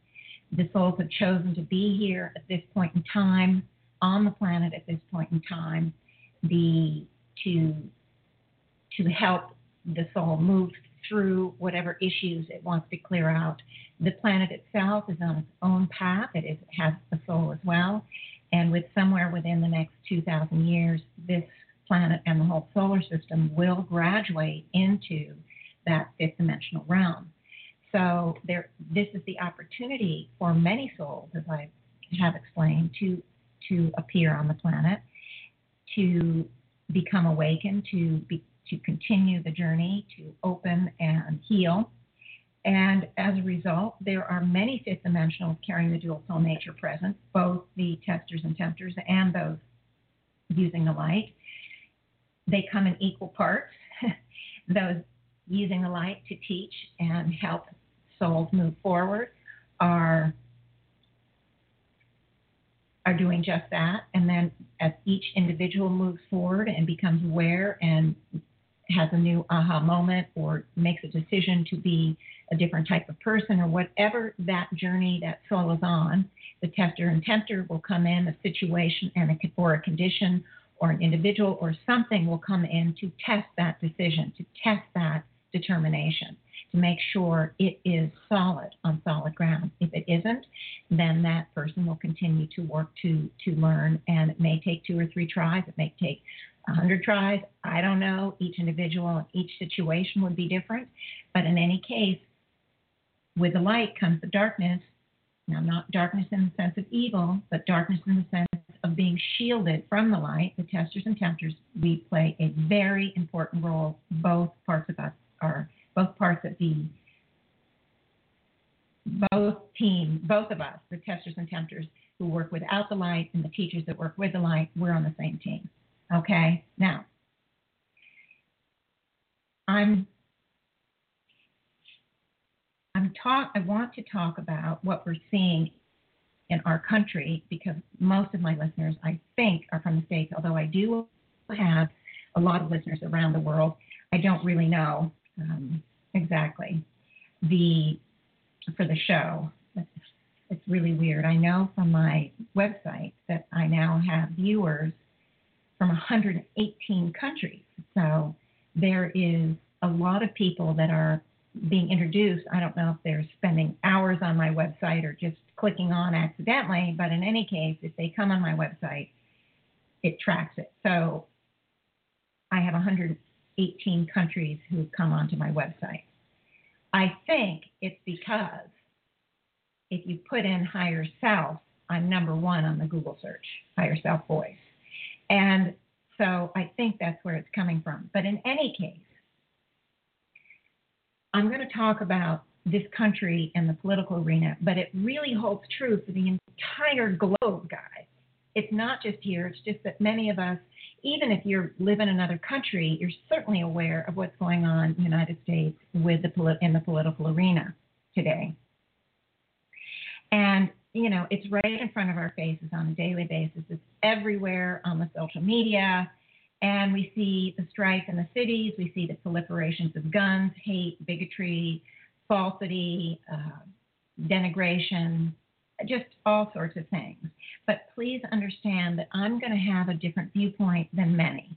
The souls have chosen to be here at this point in time, on the planet at this point in time, the to to help the soul move through whatever issues it wants to clear out. The planet itself is on its own path. It is, has a soul as well. And with somewhere within the next 2,000 years, this planet and the whole solar system will graduate into that fifth dimensional realm. So there, this is the opportunity for many souls, as I have explained, to to appear on the planet, to become awakened, to be, to continue the journey, to open and heal. And as a result, there are many fifth dimensionals carrying the dual soul nature present, both the testers and tempters and those using the light. They come in equal parts, [laughs] those using the light to teach and help souls move forward are are doing just that. And then as each individual moves forward and becomes aware and has a new aha moment or makes a decision to be a different type of person or whatever that journey that soul is on, the tester and tempter will come in, a situation and a, or a condition or an individual or something will come in to test that decision, to test that determination, to make sure it is solid on solid ground. If it isn't, then that person will continue to work to to learn, and it may take two or three tries. It may take 100 tries. I don't know. Each individual and each situation would be different. But in any case, with the light comes the darkness. Now, not darkness in the sense of evil, but darkness in the sense of being shielded from the light. The testers and tempters, we play a very important role. Both parts of us are, both parts of the, both teams, both of us, the testers and tempters who work without the light and the teachers that work with the light, we're on the same team. Okay, now I'm I'm talk I want to talk about what we're seeing in our country because most of my listeners I think are from the states, although I do have a lot of listeners around the world. I don't really know um, exactly the for the show. It's, it's really weird. I know from my website that I now have viewers from 118 countries. So there is a lot of people that are being introduced. I don't know if they're spending hours on my website or just clicking on accidentally, but in any case, if they come on my website, it tracks it. So I have 118 countries who've come onto my website. I think it's because if you put in higher self, I'm number one on the Google search, higher self voice. And so I think that's where it's coming from. But in any case, I'm going to talk about this country and the political arena, but it really holds true for the entire globe, guys. it's not just here. It's just that many of us, even if you live in another country, you're certainly aware of what's going on in the United States with the in the political arena today. And you know, it's right in front of our faces on a daily basis. It's everywhere on the social media. And we see the strife in the cities. We see the proliferations of guns, hate, bigotry, falsity, uh, denigration, just all sorts of things. But please understand that I'm going to have a different viewpoint than many.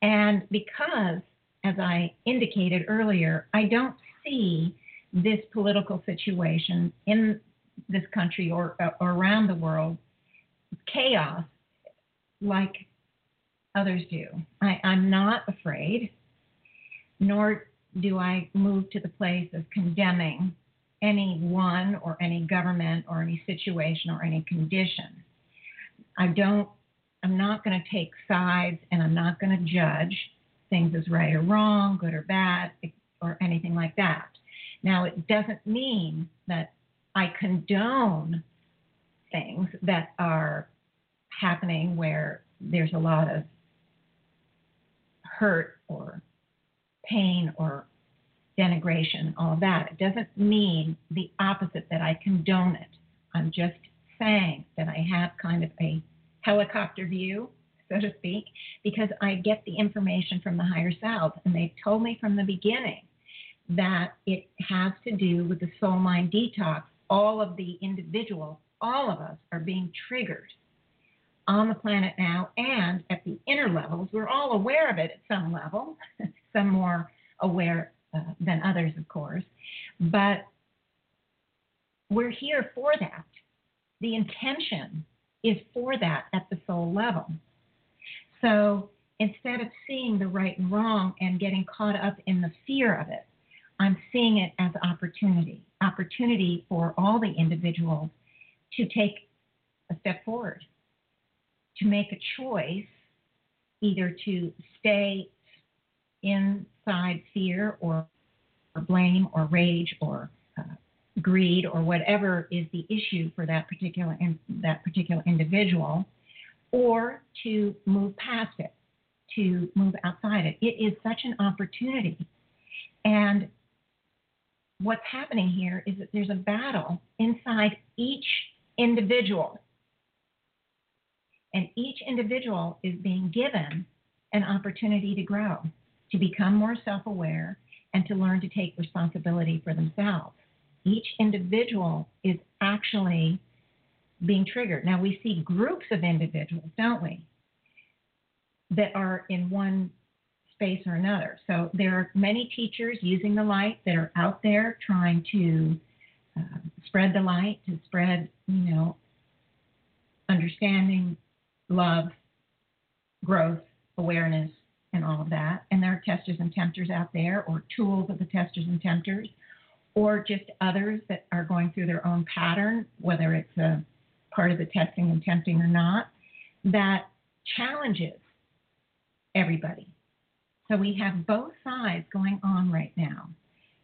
And because, as I indicated earlier, I don't see this political situation in this country or, or around the world chaos like others do. I, I'm not afraid, nor do I move to the place of condemning any one or any government or any situation or any condition. I don't, I'm not going to take sides and I'm not going to judge things as right or wrong, good or bad, or anything like that. Now, it doesn't mean that I condone things that are happening where there's a lot of hurt or pain or denigration, all of that. It doesn't mean the opposite that I condone it. I'm just saying that I have kind of a helicopter view, so to speak, because I get the information from the higher self, and they've told me from the beginning that it has to do with the soul mind detox. All of the individuals, all of us, are being triggered on the planet now and at the inner levels. We're all aware of it at some level, [laughs] some more aware uh, than others, of course. But we're here for that. The intention is for that at the soul level. So instead of seeing the right and wrong and getting caught up in the fear of it, I'm seeing it as opportunity opportunity for all the individuals to take a step forward, to make a choice either to stay inside fear or, or blame or rage or uh, greed or whatever is the issue for that particular in, that particular individual, or to move past it, to move outside it. It is such an opportunity, and what's happening here is that there's a battle inside each individual. And each individual is being given an opportunity to grow to become more self aware, and to learn to take responsibility for themselves. Each individual is actually being triggered. Now, we see groups of individuals, don't we, that are in one space or another. So there are many teachers using the light that are out there trying to uh, spread the light, to spread, you know, understanding, love, growth, awareness, and all of that. And there are testers and tempters out there, or tools of the testers and tempters, or just others that are going through their own pattern, whether it's a part of the testing and tempting or not, that challenges everybody. So we have both sides going on right now.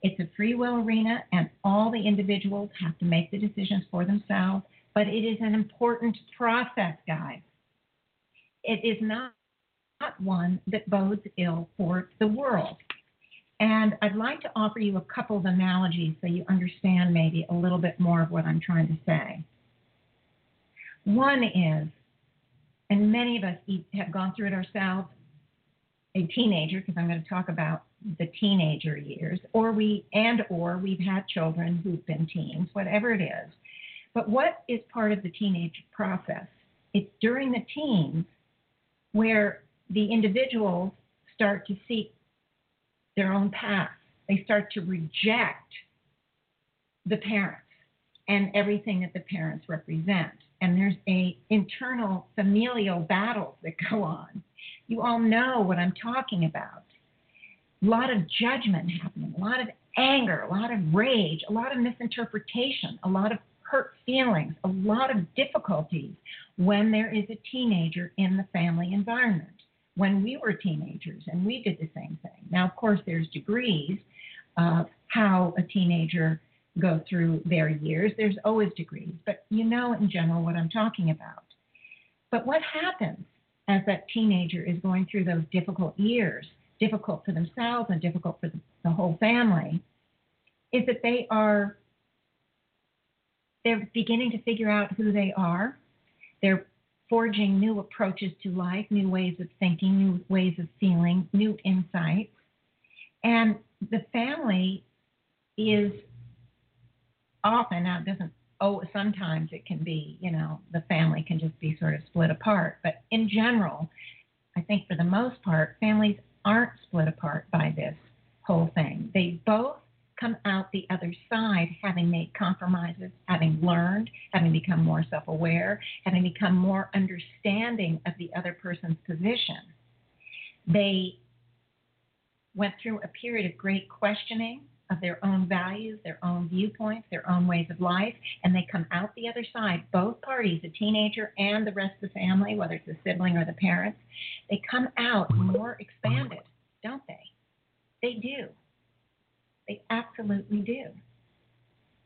It's a free will arena, and all the individuals have to make the decisions for themselves, but it is an important process, guys. It is not not one that bodes ill for the world. And I'd like to offer you a couple of analogies so you understand maybe a little bit more of what I'm trying to say. One is, and many of us have gone through it ourselves, a teenager, because I'm going to talk about the teenager years, or we and or we've had children who've been teens, whatever it is. But what is part of the teenage process? It's during the teens where the individuals start to seek their own path. They start to reject the parents and everything that the parents represent. And there's a internal familial battles that go on. You all know what I'm talking about. A lot of judgment happening, a lot of anger, a lot of rage, a lot of misinterpretation, a lot of hurt feelings, a lot of difficulties when there is a teenager in the family environment when we were teenagers and we did the same thing. Now, of course, there's degrees of how a teenager goes through their years. There's always degrees, but you know in general what I'm talking about. But what happens as that teenager is going through those difficult years, difficult for themselves and difficult for the whole family, is that they are they're beginning to figure out who they are. They're forging new approaches to life, new ways of thinking, new ways of feeling, new insights. And the family is often, now it doesn't, oh, sometimes it can be, you know, the family can just be sort of split apart. But in general, I think for the most part, families aren't split apart by this whole thing. They both come out the other side having made compromises, having learned, having become more self aware, having become more understanding of the other person's position. They went through a period of great questioning of their own values, their own viewpoints, their own ways of life, and they come out the other side, both parties, the teenager and the rest of the family, whether it's the sibling or the parents, they come out more expanded, don't they? They do. They absolutely do.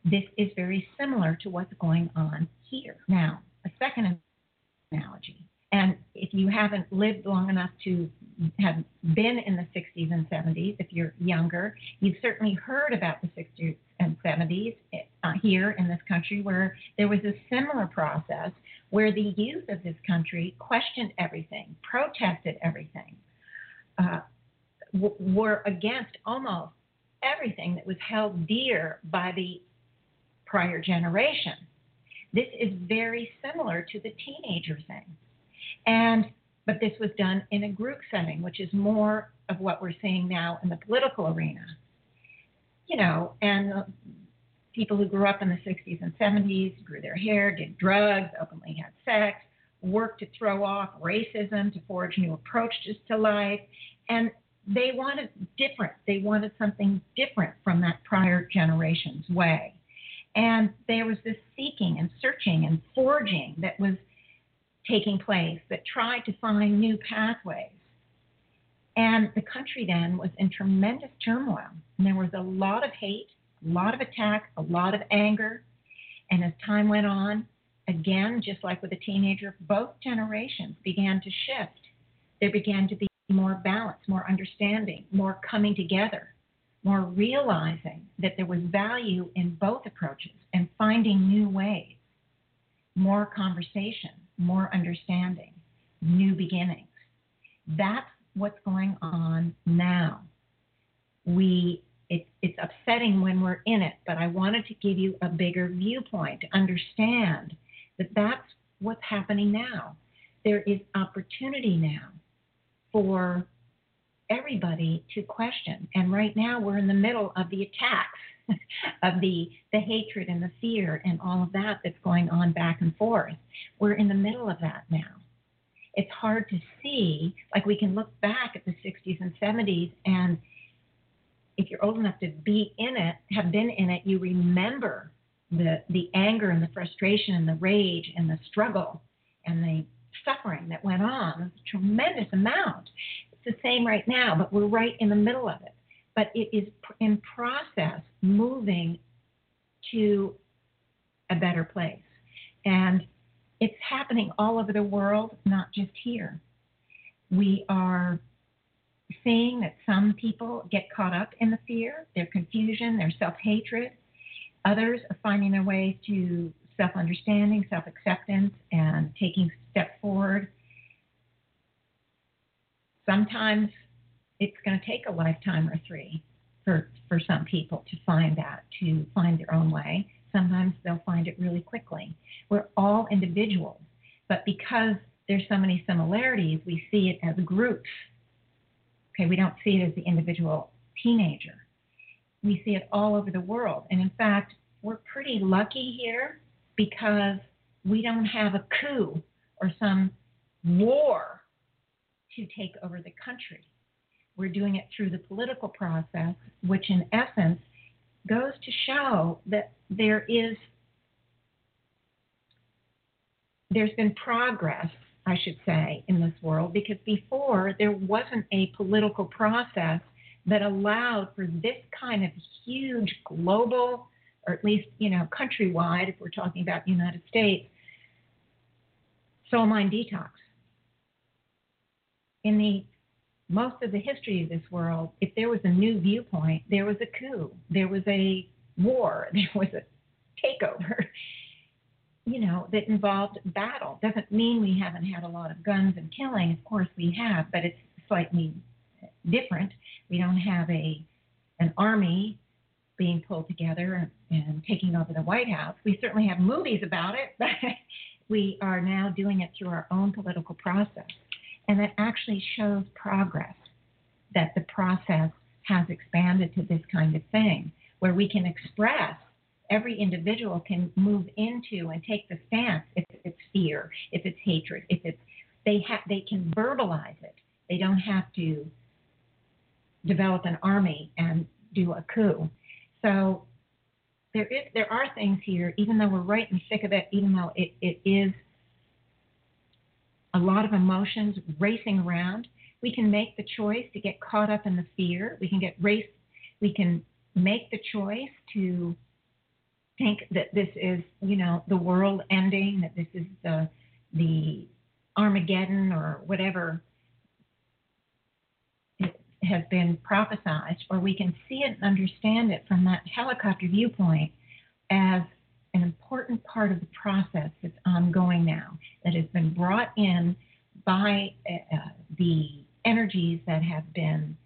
This is very similar to what's going on here. Now, a second analogy, and if you haven't lived long enough to have been in the 60s and 70s, if you're younger, you've certainly heard about the 60s and 70s uh, here in this country where there was a similar process where the youth of this country questioned everything, protested everything, uh, w- were against almost everything that was held dear by the prior generation. This is very similar to the teenager thing. And but this was done in a group setting, which is more of what we're seeing now in the political arena. You know, and people who grew up in the 60s and 70s grew their hair, did drugs, openly had sex, worked to throw off racism, to forge new approaches to life, and they wanted different. They wanted something different from that prior generation's way. And there was this seeking and searching and forging that was taking place that tried to find new pathways. And the country then was in tremendous turmoil. And there was a lot of hate, a lot of attack, a lot of anger. And as time went on, again, just like with a teenager, both generations began to shift. There began to be more balance, more understanding, more coming together, more realizing that there was value in both approaches and finding new ways, more conversation, more understanding, new beginnings. That's what's going on now. We it, it's upsetting when we're in it, but I wanted to give you a bigger viewpoint to understand that that's what's happening now. There is opportunity now for everybody to question. And right now we're in the middle of the attacks [laughs] of the the hatred and the fear and all of that that's going on back and forth. We're in the middle of that now. It's hard to see, like we can look back at the 60s and 70s and if you're old enough to be in it, have been in it, you remember the the anger and the frustration and the rage and the struggle and the suffering that went on. a tremendous amount. It's the same right now, but we're right in the middle of it. But it is in process moving to a better place. And it's happening all over the world, not just here. We are seeing that some people get caught up in the fear, their confusion, their self hatred. Others are finding their ways to self understanding, self acceptance, and taking steps forward. Sometimes it's going to take a lifetime or three for, for some people to find that, to find their own way. Sometimes they'll find it really quickly. We're all individuals, but because there's so many similarities, we see it as groups. Okay, we don't see it as the individual teenager. We see it all over the world. And in fact, we're pretty lucky here because we don't have a coup or some war to take over the country. We're doing it through the political process, which in essence goes to show that there is there's been progress, I should say, in this world because before there wasn't a political process that allowed for this kind of huge global or at least you know countrywide, if we're talking about the United States, soul mind detox. In the most of the history of this world, if there was a new viewpoint, there was a coup, there was a war, [laughs] there was a takeover, you know, that involved battle. Doesn't mean we haven't had a lot of guns and killing. Of course we have, but it's slightly different. We don't have a an army being pulled together and taking over the White House. We certainly have movies about it, [laughs] but we are now doing it through our own political process. And that actually shows progress, that the process has expanded to this kind of thing, where we can express, every individual can move into and take the stance if it's fear, if it's hatred, if it's, they, have, they can verbalize it. They don't have to develop an army and do a coup. So there is there are things here, even though we're right in the thick of it, even though it, it is a lot of emotions racing around, we can make the choice to get caught up in the fear. We can get race we can make the choice to think that this is, you know, the world ending, that this is the the Armageddon or whatever has been prophesized, or we can see it and understand it from that helicopter viewpoint as an important part of the process that's ongoing now, that has been brought in by uh, the energies that have been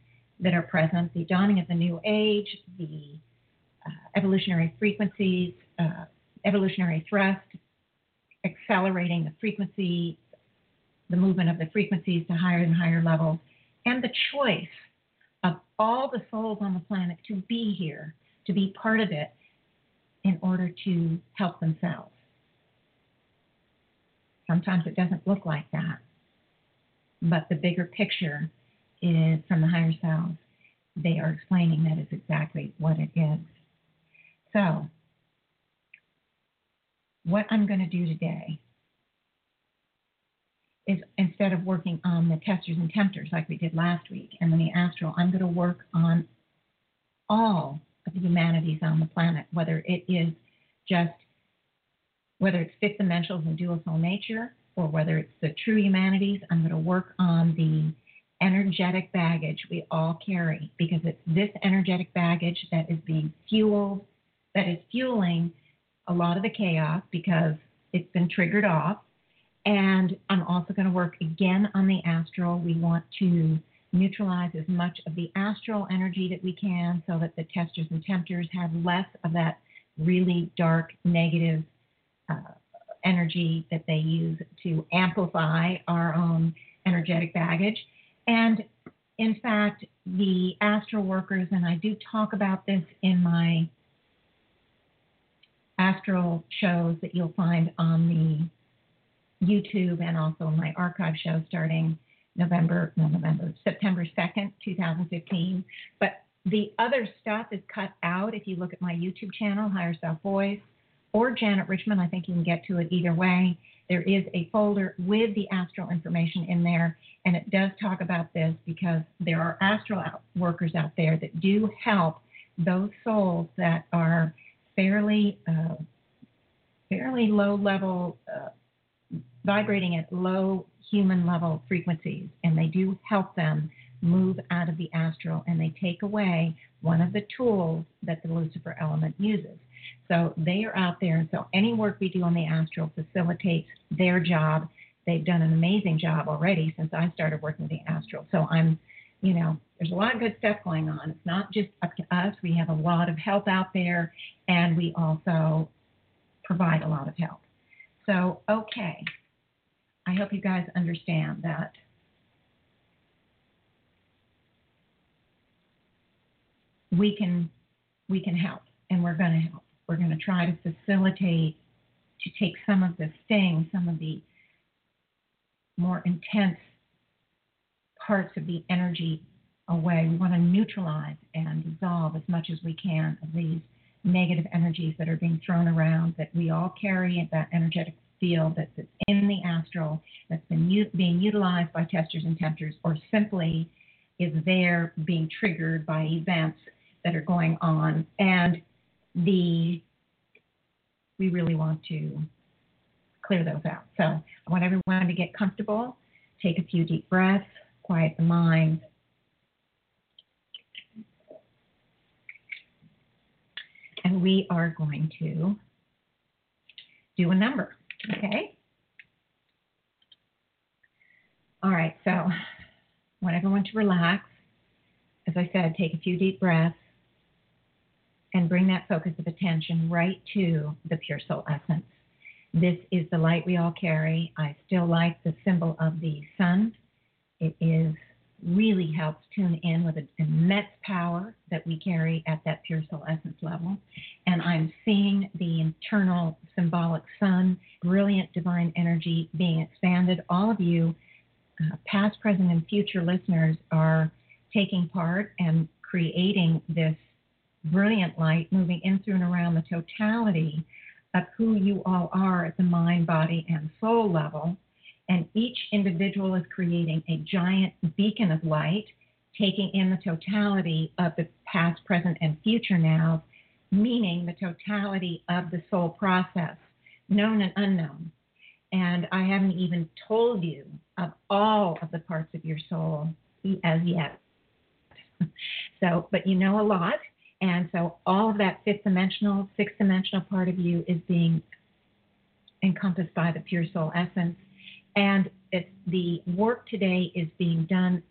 that are present, the dawning of the new age, the uh, evolutionary frequencies, uh, evolutionary thrust, accelerating the frequency, the movement of the frequencies to higher and higher levels, and the choice of all the souls on the planet to be here, to be part of it in order to help themselves. Sometimes it doesn't look like that, but the bigger picture is from the higher selves. They are explaining that is exactly what it is. So, what I'm going to do today is instead of working on the testers and tempters like we did last week and then the astral, I'm going to work on all of the humanities on the planet, whether it is just whether it's fifth dimensionals and dual soul nature or whether it's the true humanities, I'm going to work on the energetic baggage we all carry because it's this energetic baggage that is being fueled, that is fueling a lot of the chaos because it's been triggered off and I'm also going to work again on the astral. We want to neutralize as much of the astral energy that we can so that the testers and tempters have less of that really dark, negative uh, energy that they use to amplify our own energetic baggage. And in fact, the astral workers, and I do talk about this in my astral shows that you'll find on the YouTube and also my archive show starting November, no, November, September 2nd, 2015. But the other stuff is cut out if you look at my YouTube channel, Higher Self Voice, or Janet Richmond. I think you can get to it either way. There is a folder with the astral information in there, and it does talk about this because there are astral workers out there that do help those souls that are fairly, uh, fairly low level uh, vibrating at low human level frequencies, and they do help them move out of the astral and they take away one of the tools that the Lucifer element uses. So they are out there, and so any work we do on the astral facilitates their job. They've done an amazing job already since I started working with the astral. So I'm, you know, there's a lot of good stuff going on. It's not just up to us. We have a lot of help out there, and we also provide a lot of help. So, okay, I hope you guys understand that. We can we can help and we're going to help. We're going to try to facilitate to take some of the sting, some of the more intense parts of the energy away. We want to neutralize and dissolve as much as we can of these negative energies that are being thrown around that we all carry that energetic field that's in the astral that's been u- being utilized by testers and tempters or simply is there being triggered by events that are going on and the we really want to clear those out. So I want everyone to get comfortable, take a few deep breaths, quiet the mind. And we are going to do a number, okay? All right, so I want everyone to relax. As I said, take a few deep breaths and bring that focus of attention right to the pure soul essence. This is the light we all carry. I still like the symbol of the sun. It is really helps tune in with an immense power that we carry at that pure soul essence level. And I'm seeing the internal symbolic sun, brilliant divine energy being expanded. All of you, uh, past, present, and future listeners, are taking part and creating this brilliant light moving in through and around the totality of who you all are at the mind, body, and soul level. And each individual is creating a giant beacon of light, taking in the totality of the past, present, and future now, meaning the totality of the soul process, known and unknown. And I haven't even told you of all of the parts of your soul as yet. [laughs] so, but you know a lot. And so all of that fifth dimensional, sixth dimensional part of you is being encompassed by the pure soul essence. And the work today is being done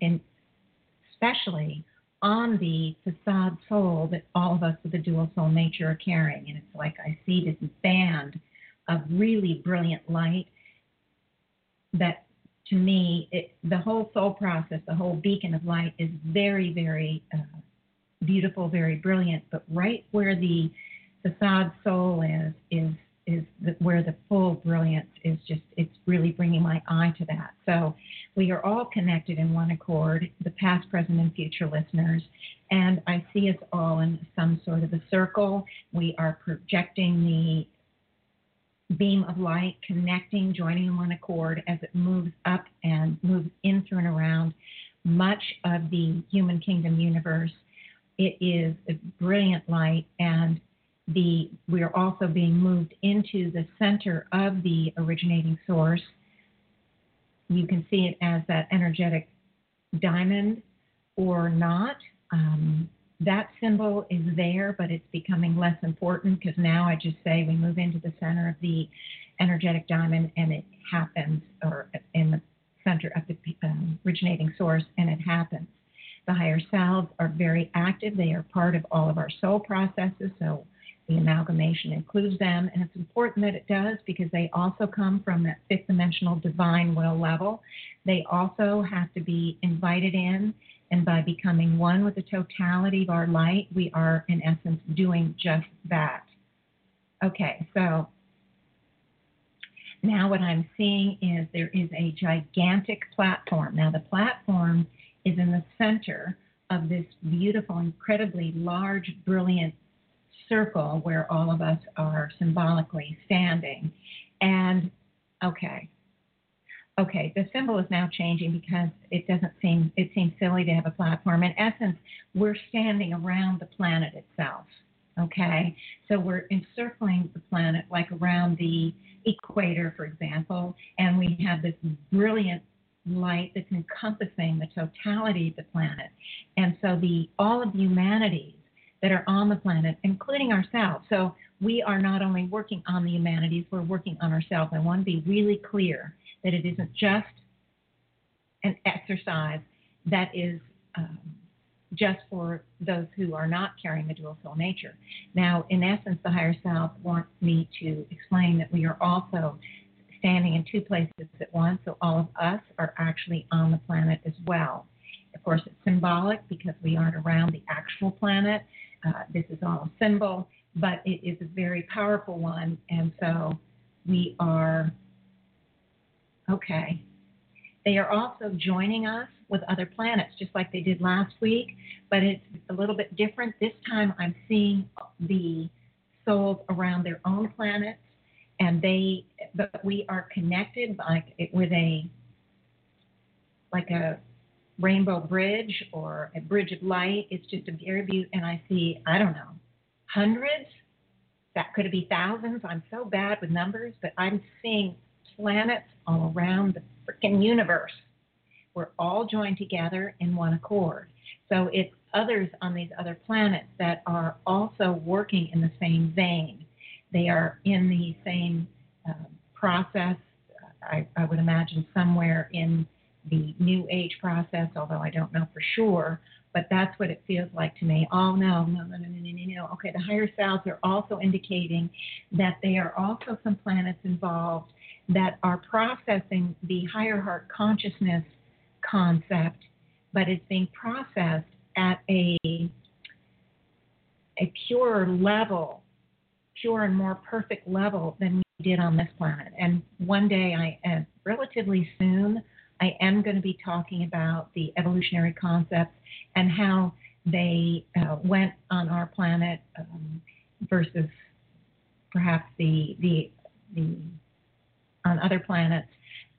especially on the facade soul that all of us with a dual soul nature are carrying. And it's like I see this band of really brilliant light that to me, it, the whole soul process, the whole beacon of light is very, very uh, beautiful, very brilliant, but right where the facade soul is, is is the, where the full brilliance is just it's really bringing my eye to that. So we are all connected in one accord the past present and future listeners and i see us all in some sort of a circle. We are projecting the beam of light connecting joining in one accord as it moves up and moves in through and around much of the human kingdom universe. It is a brilliant light, and the we are also being moved into the center of the originating source. You can see it as that energetic diamond or not. Um, that symbol is there, but it's becoming less important because now I just say we move into the center of the energetic diamond and it happens, or in the center of the um, originating source, and it happens. The higher selves are very active. They are part of all of our soul processes. So the amalgamation includes them. And it's important that it does because they also come from that fifth dimensional divine will level. They also have to be invited in. And by becoming one with the totality of our light, we are, in essence, doing just that. Okay, so now what I'm seeing is there is a gigantic platform. Now, the platform is in the center of this beautiful, incredibly large, brilliant circle where all of us are symbolically standing. And okay, okay, the symbol is now changing because it doesn't seem it seems silly to have a platform. In essence, we're standing around the planet itself. Okay, so we're encircling the planet like around the equator, for example, and we have this brilliant light that's encompassing the totality of the planet. And so the all of the humanities that are on the planet, including ourselves. So we are not only working on the humanities, we're working on ourselves. I want to be really clear that it isn't just an exercise that is um, just for those who are not carrying the dual soul nature. Now, in essence, the higher self wants me to explain that we are also standing in two places at once, so all of us are actually on the planet as well. Of course, it's symbolic because we aren't around the actual planet. Uh, this is all a symbol, but it is a very powerful one, and so we are okay. They are also joining us with other planets, just like they did last week, but it's a little bit different. This time I'm seeing the souls around their own planets and they but we are connected like with a like a rainbow bridge or a bridge of light it's just a very beautiful and i see i don't know hundreds that could be thousands i'm so bad with numbers but i'm seeing planets all around the freaking universe. We're all joined together in one accord. So it's others on these other planets that are also working in the same vein. They are in the same uh, process. I, I would imagine somewhere in the New Age process, although I don't know for sure. But that's what it feels like to me. Oh no, no, no, no, no, no, no. Okay, the higher selves are also indicating that there are also some planets involved that are processing the higher heart consciousness concept, but it's being processed at a a purer level, pure and more perfect level than we did on this planet. And one day, I uh, relatively soon, I am going to be talking about the evolutionary concepts and how they uh, went on our planet um, versus perhaps the the the on other planets.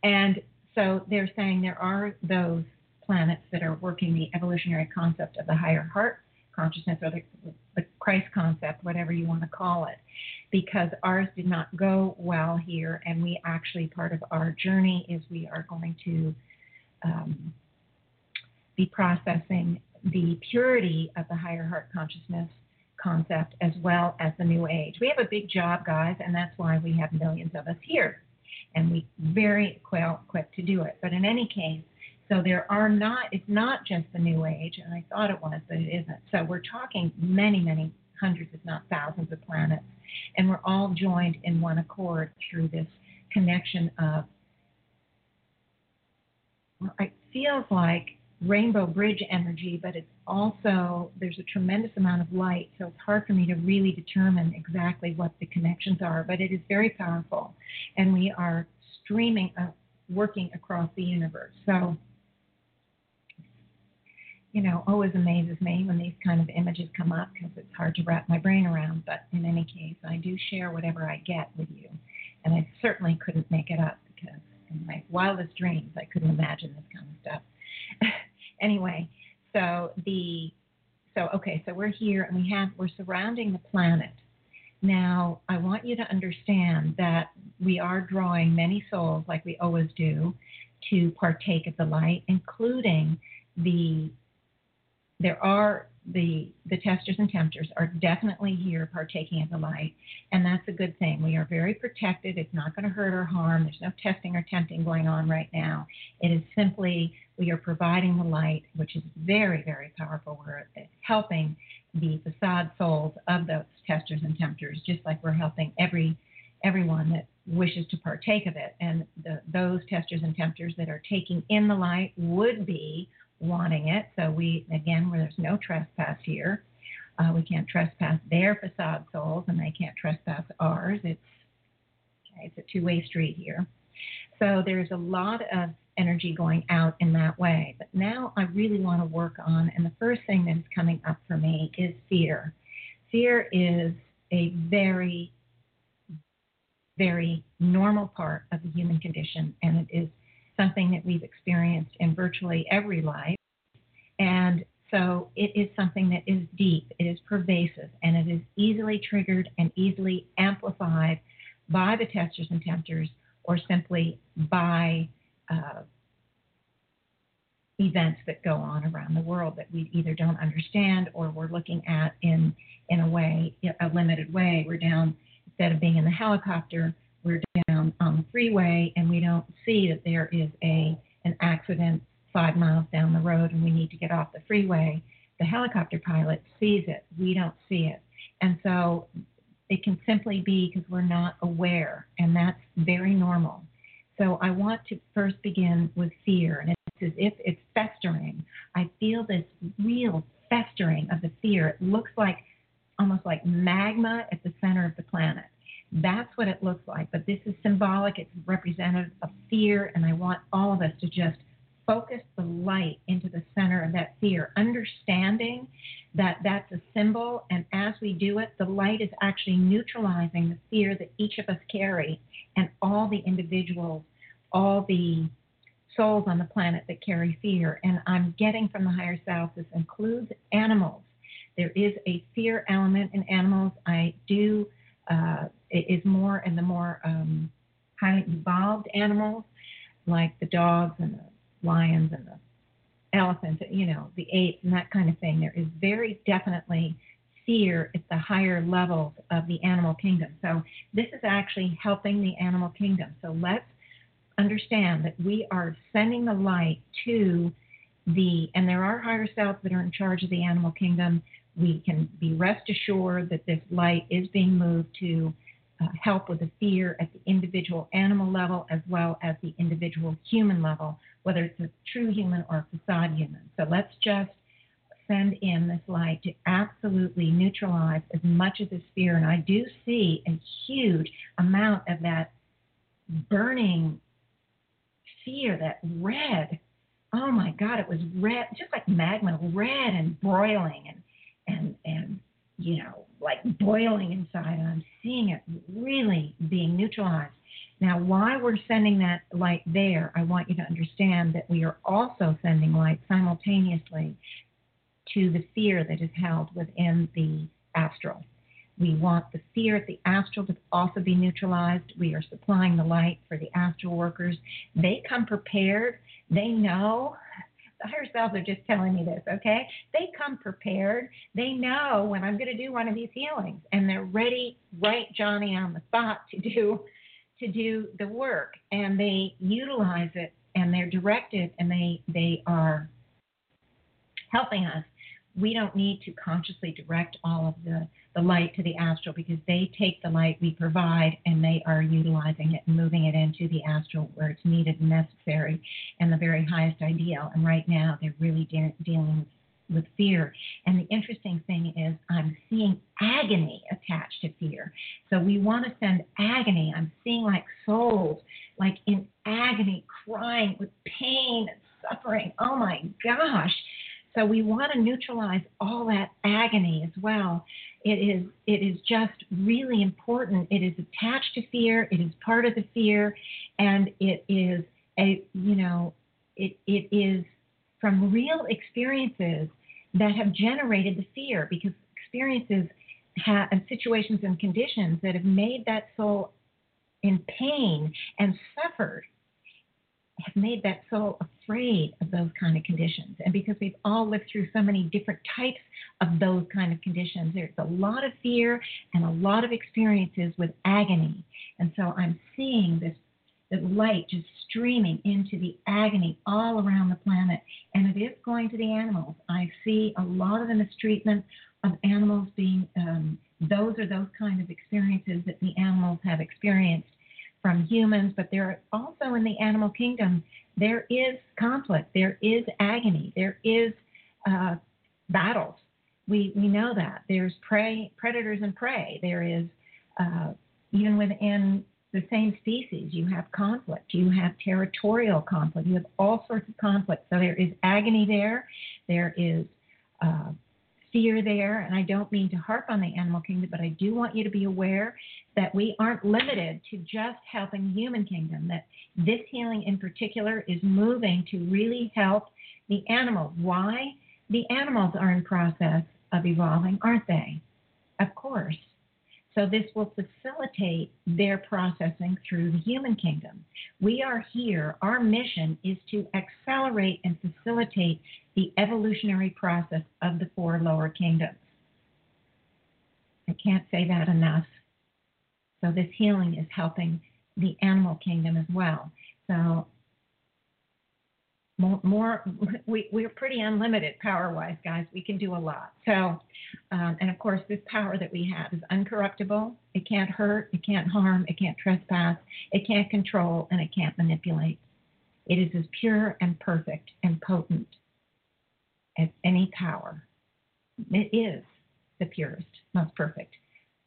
And so they're saying there are those planets that are working the evolutionary concept of the higher heart consciousness or the, the Christ concept, whatever you want to call it, because ours did not go well here. And we actually, part of our journey is we are going to um, be processing the purity of the higher heart consciousness concept as well as the new age. We have a big job, guys, and that's why we have millions of us here. And we very well quick to do it. But in any case, so there are not, it's not just the new age, and I thought it was, but it isn't. So we're talking many, many hundreds, if not thousands of planets. And we're all joined in one accord through this connection of, well, it feels like rainbow bridge energy, but it's also, there's a tremendous amount of light, so it's hard for me to really determine exactly what the connections are, but it is very powerful. And we are streaming, uh, working across the universe. So, you know, always amazes me when these kind of images come up because it's hard to wrap my brain around. But in any case, I do share whatever I get with you. And I certainly couldn't make it up because in my wildest dreams, I couldn't imagine this kind of stuff. [laughs] anyway, so the so okay, so we're here and we have we're surrounding the planet. Now, I want you to understand that we are drawing many souls like we always do to partake of the light, including the there are the the testers and tempters are definitely here partaking of the light, and that's a good thing. We are very protected. It's not going to hurt or harm. There's no testing or tempting going on right now. It is simply we are providing the light, which is very very powerful. We're helping the facade souls of those testers and tempters, just like we're helping every everyone that wishes to partake of it. And the, those testers and tempters that are taking in the light would be wanting it. So we, again, where there's no trespass here, uh, we can't trespass their facade souls, and they can't trespass ours. It's okay, it's a two-way street here. So there's a lot of energy going out in that way. But now I really want to work on, and the first thing that is coming up for me is fear. Fear is a very, very normal part of the human condition, and it is something that we've experienced in virtually every life. And so it is something that is deep, it is pervasive, and it is easily triggered and easily amplified by the testers and tempters or simply by uh, events that go on around the world that we either don't understand or we're looking at in, in a way, a limited way. We're down, instead of being in the helicopter, we're on the freeway and we don't see that there is a an accident five miles down the road and we need to get off the freeway. The helicopter pilot sees it. We don't see it. And so it can simply be because we're not aware, and that's very normal. So I want to first begin with fear, and it's as if it's festering. I feel this real festering of the fear. It looks like almost like magma at the center of the planet. That's what it looks like. But this is symbolic, it's representative of fear, and I want all of us to just focus the light into the center of that fear, understanding that that's a symbol, and as we do it, the light is actually neutralizing the fear that each of us carry, and all the individuals, all the souls on the planet that carry fear. And I'm getting from the higher self, this includes animals. There is a fear element in animals. I do uh, is more and the more um, highly evolved animals like the dogs and the lions and the elephants, you know, the apes and that kind of thing, there is very definitely fear at the higher levels of the animal kingdom. So this is actually helping the animal kingdom. So let's understand that we are sending the light to the, and there are higher selves that are in charge of the animal kingdom. We can be rest assured that this light is being moved to uh, help with the fear at the individual animal level as well as the individual human level, whether it's a true human or a facade human. So let's just send in this light to absolutely neutralize as much of this fear. And I do see a huge amount of that burning fear, that red. Oh my God, it was red, just like magma, red and broiling and and and you know like boiling inside. And I'm seeing it really being neutralized. Now, why we're sending that light there, I want you to understand that we are also sending light simultaneously to the fear that is held within the astral. We want the fear at the astral to also be neutralized. We are supplying the light for the astral workers. They come prepared. They know. The higher selves are just telling me this, okay? They come prepared. They know when I'm going to do one of these healings, and they're ready, right, Johnny, on the spot to do to do the work, and they utilize it, and they're directed, and they they are helping us we don't need to consciously direct all of the, the light to the astral because they take the light we provide and they are utilizing it and moving it into the astral where it's needed and necessary and the very highest ideal. And right now, they're really de- dealing with fear. And the interesting thing is, I'm seeing agony attached to fear. So we want to send agony. I'm seeing like souls, like in agony, crying with pain and suffering. Oh my gosh. So we want to neutralize all that agony as well. It is it is just really important. It is attached to fear. It is part of the fear, and it is a you know it it is from real experiences that have generated the fear because experiences have, and situations and conditions that have made that soul in pain and suffered have made that soul afraid of those kind of conditions. And because we've all lived through so many different types of those kind of conditions, there's a lot of fear and a lot of experiences with agony. And so I'm seeing this the light just streaming into the agony all around the planet. And it is going to the animals. I see a lot of the mistreatment of animals being, um, those are those kind of experiences that the animals have experienced from humans, but there are also in the animal kingdom, there is conflict, there is agony, there is uh, battles. We, we know that. There's prey, predators and prey. There is, uh, even within the same species, you have conflict, you have territorial conflict, you have all sorts of conflict. So there is agony there, there is uh, fear there, and I don't mean to harp on the animal kingdom, but I do want you to be aware that we aren't limited to just helping the human kingdom, that this healing in particular is moving to really help the animals. Why? The animals are in process of evolving, aren't they? Of course. So this will facilitate their processing through the human kingdom. We are here, our mission is to accelerate and facilitate the evolutionary process of the four lower kingdoms. I can't say that enough. So this healing is helping the animal kingdom as well. So more, more [laughs] we, we're pretty unlimited power wise, guys. We can do a lot. So, um, and of course, this power that we have is uncorruptible. It can't hurt, it can't harm, it can't trespass, it can't control, and it can't manipulate. It is as pure and perfect and potent as any power. It is the purest, most perfect,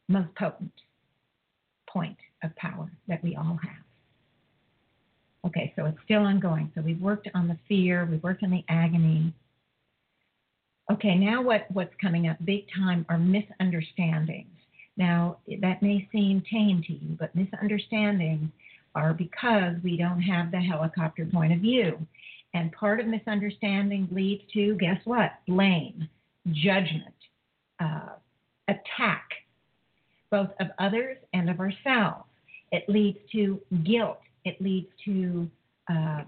most potent point of power that we all have. Okay, so it's still ongoing. So we've worked on the fear, we've worked on the agony. Okay, now what, what's coming up big time are misunderstandings. Now, that may seem tame to you, but misunderstandings are because we don't have the helicopter point of view. And part of misunderstanding leads to, guess what? Blame, judgment, uh, attack, both of others and of ourselves. It leads to guilt. It leads to uh,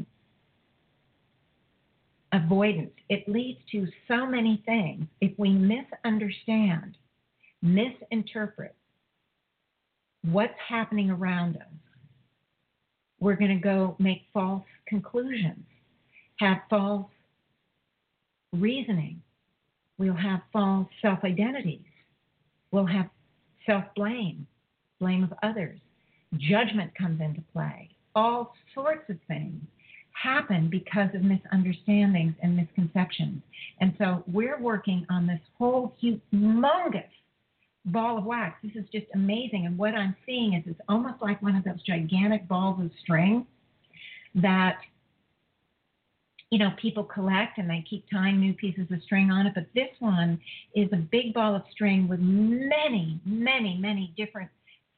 avoidance. It leads to so many things. If we misunderstand, misinterpret what's happening around us, we're going to go make false conclusions, have false reasoning. We'll have false self identities. We'll have self blame, blame of others. Judgment comes into play. All sorts of things happen because of misunderstandings and misconceptions. And so we're working on this whole humongous ball of wax. This is just amazing. And what I'm seeing is it's almost like one of those gigantic balls of string that you know people collect and they keep tying new pieces of string on it but this one is a big ball of string with many many many different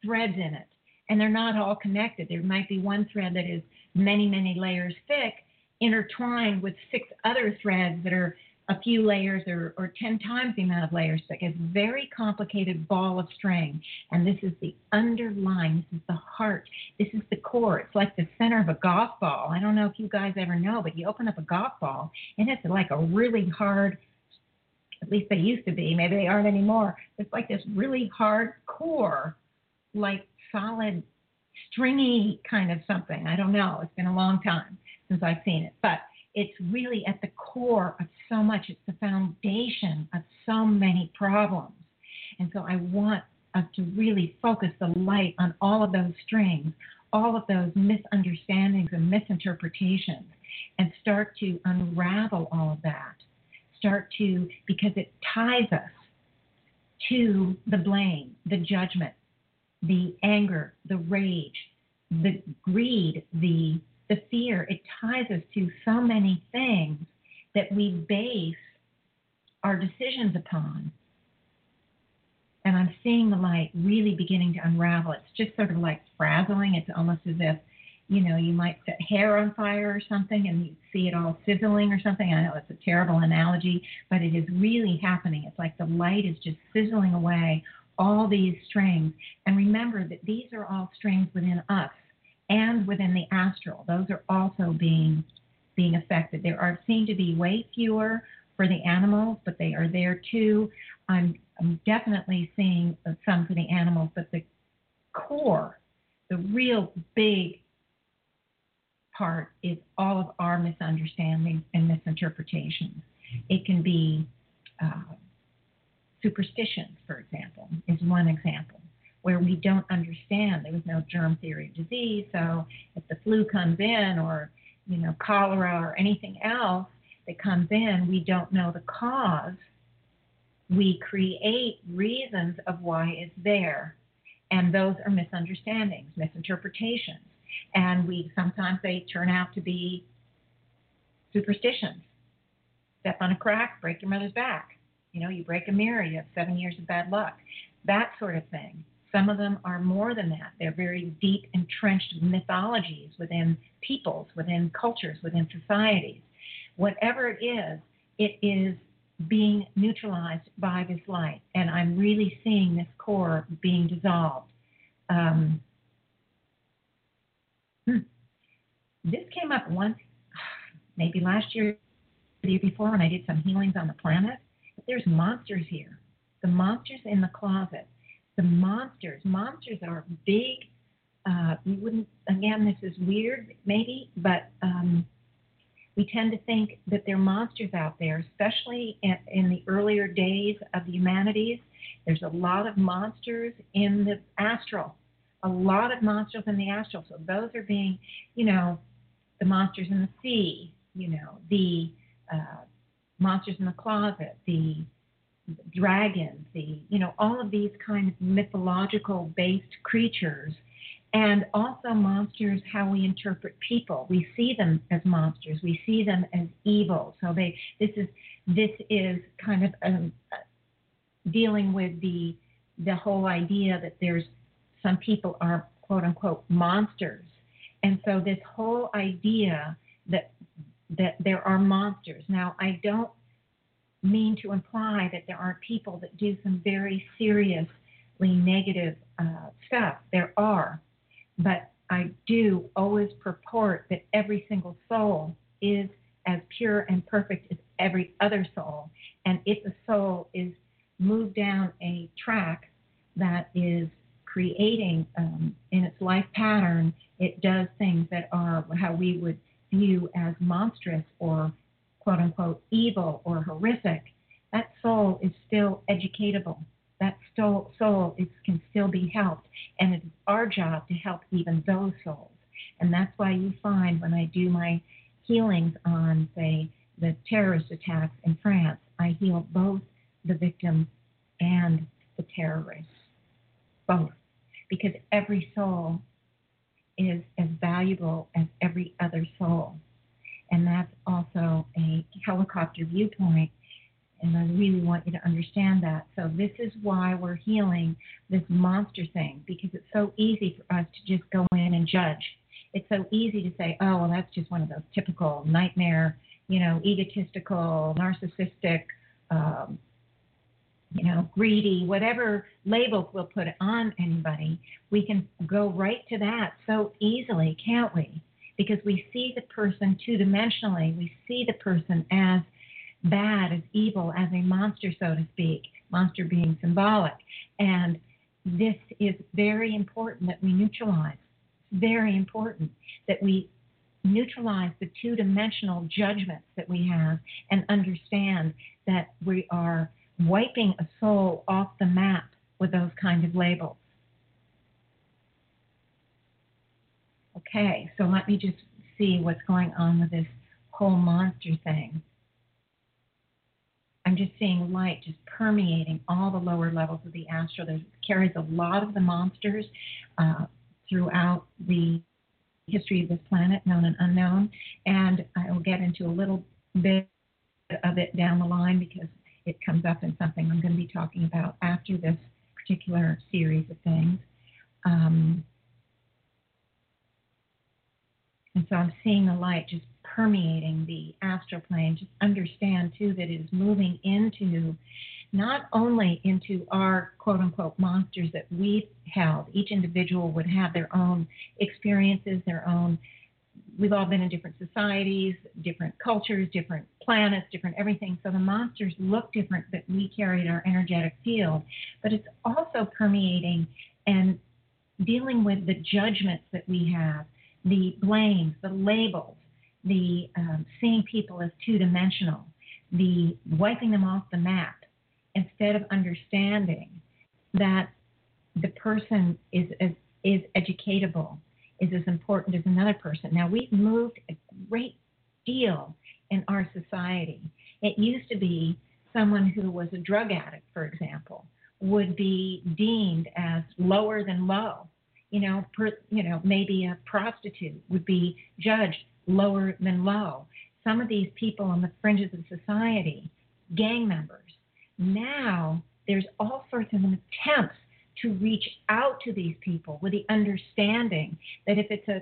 threads in it and they're not all connected there might be one thread that is many many layers thick intertwined with six other threads that are a few layers or, or 10 times the amount of layers thick. It's a very complicated ball of string. And this is the underlying, this is the heart, this is the core. It's like the center of a golf ball. I don't know if you guys ever know, but you open up a golf ball and it's like a really hard, at least they used to be, maybe they aren't anymore. It's like this really hard core, like solid, stringy kind of something. I don't know. It's been a long time since I've seen it. But it's really at the core of so much. It's the foundation of so many problems. And so I want us to really focus the light on all of those strings, all of those misunderstandings and misinterpretations, and start to unravel all of that. Start to, because it ties us to the blame, the judgment, the anger, the rage, the greed, the the fear, it ties us to so many things that we base our decisions upon. And I'm seeing the light really beginning to unravel. It's just sort of like frazzling. It's almost as if, you know, you might set hair on fire or something and you see it all sizzling or something. I know it's a terrible analogy, but it is really happening. It's like the light is just sizzling away all these strings. And remember that these are all strings within us and within the astral. Those are also being being affected. There are seem to be way fewer for the animals, but they are there too. I'm, I'm definitely seeing some for the animals, but the core, the real big part is all of our misunderstandings and misinterpretations. It can be uh, superstitions, for example, is one example where we don't understand. There was no germ theory of disease, so if the flu comes in, or you know cholera, or anything else that comes in, we don't know the cause. We create reasons of why it's there, and those are misunderstandings, misinterpretations, and we sometimes they turn out to be superstitions. Step on a crack, break your mother's back. You know, you break a mirror, you have seven years of bad luck. That sort of thing. Some of them are more than that. They're very deep, entrenched mythologies within peoples, within cultures, within societies. Whatever it is, it is being neutralized by this light. And I'm really seeing this core being dissolved. Um, hmm. This came up once, [sighs] maybe last year, the year before, when I did some healings on the planet. There's monsters here. The monsters in the closet the monsters. Monsters are big. Uh, we wouldn't. Again, this is weird, maybe, but um, we tend to think that there are monsters out there, especially in, in the earlier days of the humanities. There's a lot of monsters in the astral, a lot of monsters in the astral. So those are being, you know, the monsters in the sea, you know, the uh, monsters in the closet, the dragons, the you know all of these kind of mythological based creatures, and also monsters. How we interpret people, we see them as monsters. We see them as evil. So they this is this is kind of um, dealing with the the whole idea that there's some people are quote unquote monsters, and so this whole idea that that there are monsters. Now I don't mean to imply that there aren't people that do some very seriously negative uh, stuff. There are. but I do always purport that every single soul is as pure and perfect as every other soul. And if a soul is moved down a track that is creating um, in its life pattern, it does things that are how we would view as monstrous or quote unquote evil or horrific, that soul is still educatable. That soul, soul is, can still be helped. And it is our job to help even those souls. And that's why you find when I do my healings on, say, the terrorist attacks in France, I heal both the victims and the terrorists. Both. Because every soul is as valuable as every other soul. And that's also a helicopter viewpoint. And I really want you to understand that. So, this is why we're healing this monster thing, because it's so easy for us to just go in and judge. It's so easy to say, oh, well, that's just one of those typical nightmare, you know, egotistical, narcissistic, um, you know, greedy, whatever labels we'll put on anybody, we can go right to that so easily, can't we? Because we see the person two dimensionally. We see the person as bad, as evil, as a monster, so to speak, monster being symbolic. And this is very important that we neutralize. Very important that we neutralize the two dimensional judgments that we have and understand that we are wiping a soul off the map with those kind of labels. Okay, so let me just see what's going on with this whole monster thing. I'm just seeing light just permeating all the lower levels of the astral. It carries a lot of the monsters uh, throughout the history of this planet, known and unknown. And I will get into a little bit of it down the line because it comes up in something I'm going to be talking about after this particular series of things. Um, and so I'm seeing the light just permeating the astral plane. Just understand, too, that it is moving into not only into our quote unquote monsters that we've held, each individual would have their own experiences, their own we've all been in different societies, different cultures, different planets, different everything. So the monsters look different that we carry in our energetic field, but it's also permeating and dealing with the judgments that we have, the blames, the labels, the um, seeing people as two dimensional, the wiping them off the map instead of understanding that the person is, is, is educatable is as important as another person. Now, we've moved a great deal in our society. It used to be someone who was a drug addict, for example, would be deemed as lower than low. You know, per, you know, maybe a prostitute would be judged lower than low. Some of these people on the fringes of society, gang members. Now there's all sorts of attempts to reach out to these people with the understanding that if it's a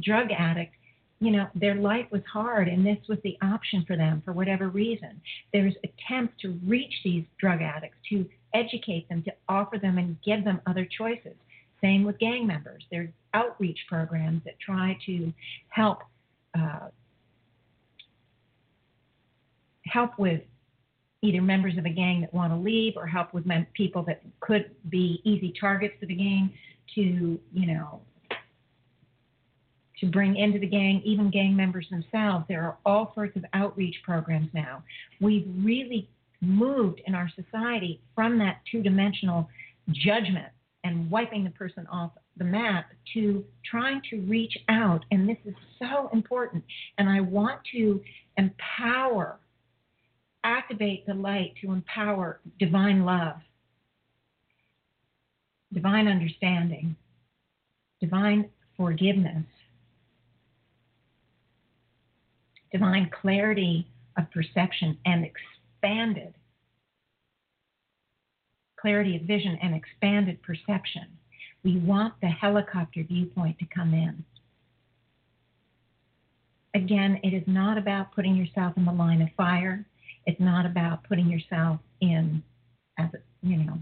drug addict, you know, their life was hard and this was the option for them for whatever reason. There's attempts to reach these drug addicts, to educate them, to offer them and give them other choices. Same with gang members. There's outreach programs that try to help uh, help with either members of a gang that want to leave or help with mem- people that could be easy targets for the gang to, you know, to bring into the gang, even gang members themselves. There are all sorts of outreach programs now. We've really moved in our society from that two dimensional judgment and wiping the person off the map to trying to reach out. And this is so important. And I want to empower activate the light to empower divine love, divine understanding, divine forgiveness, divine clarity of perception, and expanded clarity of vision and expanded perception. We want the helicopter viewpoint to come in. Again, it is not about putting yourself in the line of fire. It's not about putting yourself in as a, you know,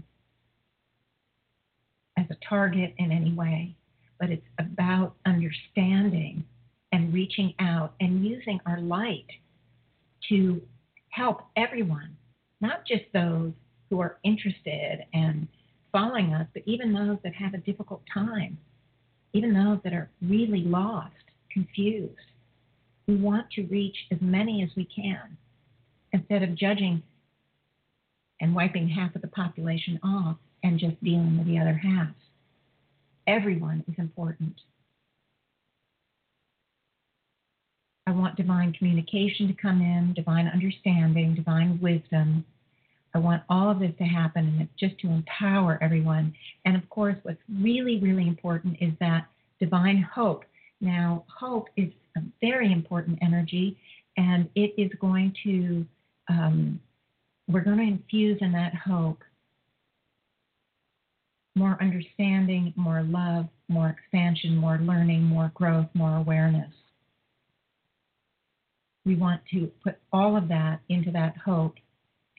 as a target in any way, but it's about understanding and reaching out and using our light to help everyone, not just those who are interested and following us, but even those that have a difficult time, even those that are really lost, confused. We want to reach as many as we can instead of judging and wiping half of the population off and just dealing with the other half. Everyone is important. I want divine communication to come in, divine understanding, divine wisdom. I want all of this to happen, and it's just to empower everyone. And of course, what's really, really important is that divine hope. Now, hope is a very important energy, and it is going to, um, we're going to infuse in that hope more understanding, more love, more expansion, more learning, more growth, more awareness we want to put all of that into that hope.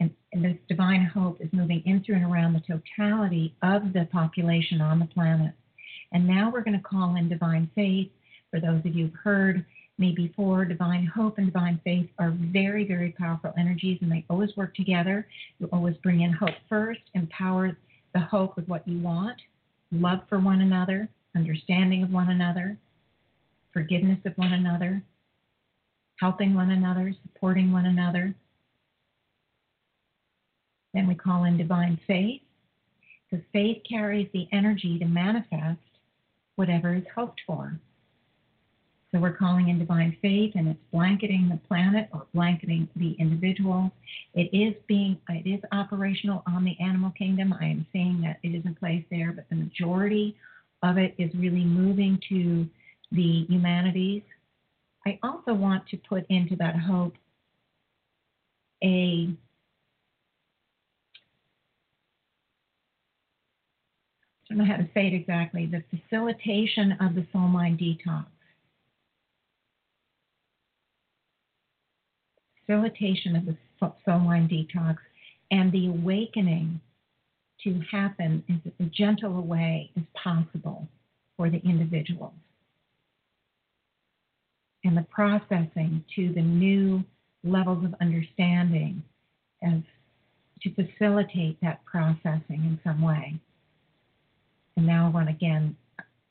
And, and, this divine hope is moving in through and around the totality of the population on the planet. And now we're going to call in divine faith. For those of you who've heard me before, divine hope and divine faith are very, very powerful energies, and they always work together. You always bring in hope first, empower the hope with what you want, love for one another, understanding of one another, forgiveness of one another, helping one another, supporting one another. Then we call in divine faith, because faith carries the energy to manifest whatever is hoped for. So we're calling in divine faith, and it's blanketing the planet or blanketing the individual. It is being, it is operational on the animal kingdom. I am saying that it is in place there, but the majority of it is really moving to the humanities I also want to put into that hope a I don't know how to say it exactly, the facilitation of the soul mind detox. Facilitation of the soul mind detox and the awakening to happen in as gentle a way as possible for the individuals and the processing to the new levels of understanding as to facilitate that processing in some way. And now I want to again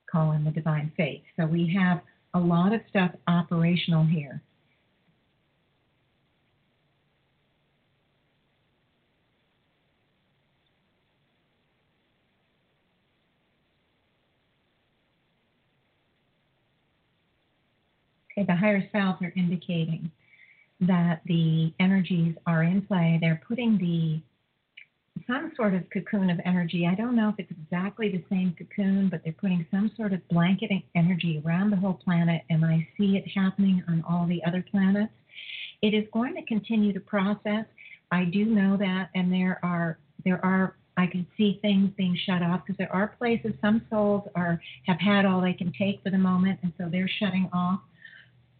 call in the divine faith. So we have a lot of stuff operational here. The higher selves are indicating that the energies are in play. They're putting the some sort of cocoon of energy. I don't know if it's exactly the same cocoon, but they're putting some sort of blanketing energy around the whole planet, and I see it happening on all the other planets. It is going to continue to process. I do know that, and there are there are I can see things being shut off because there are places some souls are have had all they can take for the moment, and so they're shutting off.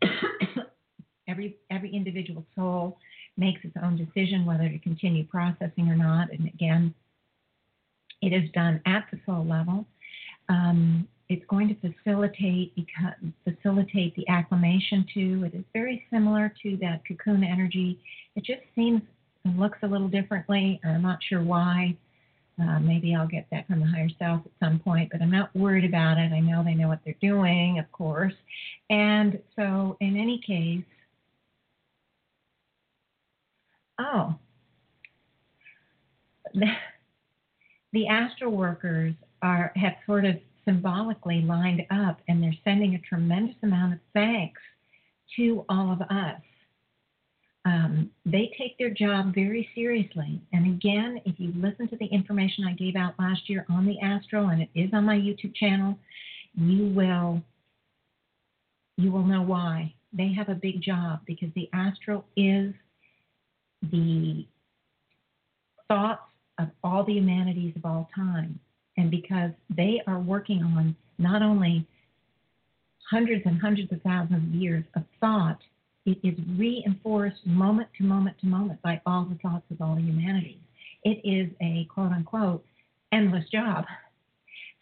[coughs] every every individual soul makes its own decision whether to continue processing or not. And again, it is done at the soul level. Um, it's going to facilitate facilitate the acclimation to. It is very similar to that cocoon energy. It just seems and looks a little differently. I'm not sure why. Uh, maybe I'll get that from the higher self at some point, but I'm not worried about it. I know they know what they're doing, of course. And so, in any case, oh, [laughs] the, astral workers are have sort of symbolically lined up, and they're sending a tremendous amount of thanks to all of us um, they take their job very seriously. And again, if you listen to the information I gave out last year on the Astral, and it is on my YouTube channel, you will you will know why they have a big job because the Astral is the thoughts of all the humanities of all time, and because they are working on not only hundreds and hundreds of thousands of years of thought it is reinforced moment to moment to moment by all the thoughts of all the humanities. It is a quote unquote endless job.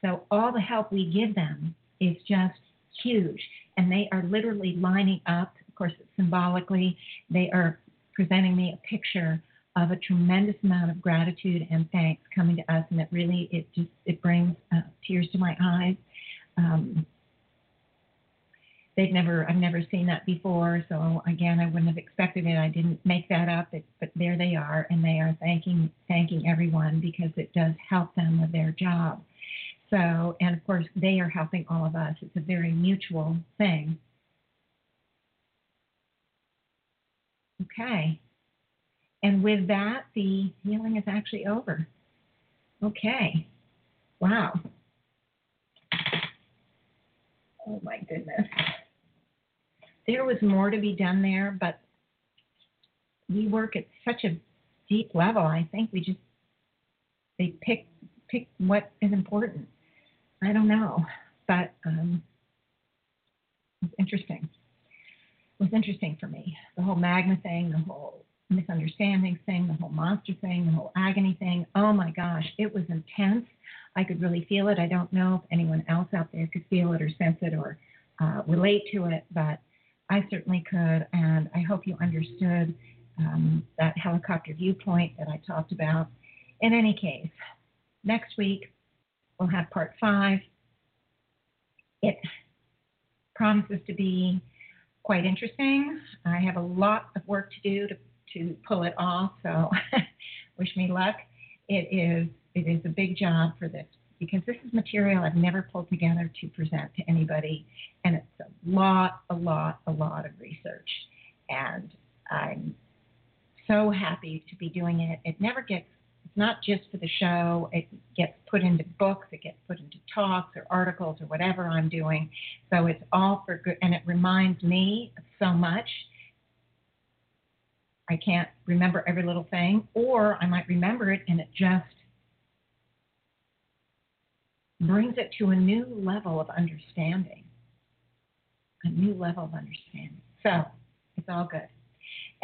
So all the help we give them is just huge. And they are literally lining up, of course, symbolically, they are presenting me a picture of a tremendous amount of gratitude and thanks coming to us, and it really it just it brings uh, tears to my eyes. Um, they've never I've never seen that before, so again I wouldn't have expected it. I didn't make that up, it, but there they are, and they are thanking thanking everyone because it does help them with their job. So, and of course they are helping all of us. It's a very mutual thing. Okay. And with that, the healing is actually over. Okay. Wow. Oh my goodness. There was more to be done there, but we work at such a deep level. I think we just they pick pick what is important. I don't know, but um, it's interesting. It was interesting for me. The whole magma thing, the whole misunderstanding thing, the whole monster thing, the whole agony thing. Oh my gosh, it was intense. I could really feel it. I don't know if anyone else out there could feel it or sense it or uh, relate to it, but I certainly could. And I hope you understood um, that helicopter viewpoint that I talked about. In any case, next week we'll have part five. It promises to be quite interesting. I have a lot of work to do to to pull it off. So [laughs] wish me luck. It is it is a big job for this because this is material I've never pulled together to present to anybody, and it's a lot, a lot, a lot of research, and I'm so happy to be doing it. It never gets it's not just for the show. It gets put into books, it gets put into talks or articles or whatever I'm doing. So it's all for good, and it reminds me of so much I can't remember every little thing, or I might remember it and it just brings it to a new level of understanding. A new level of understanding. So it's all good.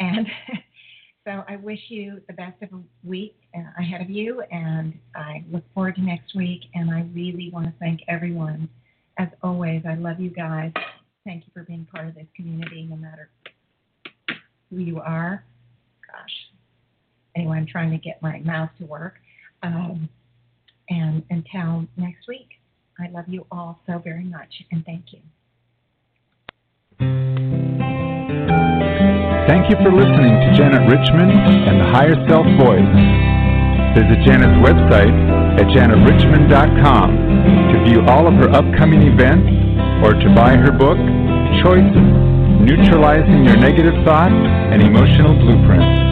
And [laughs] so I wish you the best of a week uh, ahead of you, and I look forward to next week. And I really want to thank everyone. As always, I love you guys. Thank you for being part of this community, no matter who you are gosh. Anyway, I'm trying to get my mouth to work. Um, and until next week, I love you all so very much and thank you. Thank you for listening to Janet Richmond and the Higher Self Voice. Visit Janet's website at janetrichmond.com to view all of her upcoming events or to buy her book, Choices Neutralizing Your Negative Thoughts and Emotional Blueprints.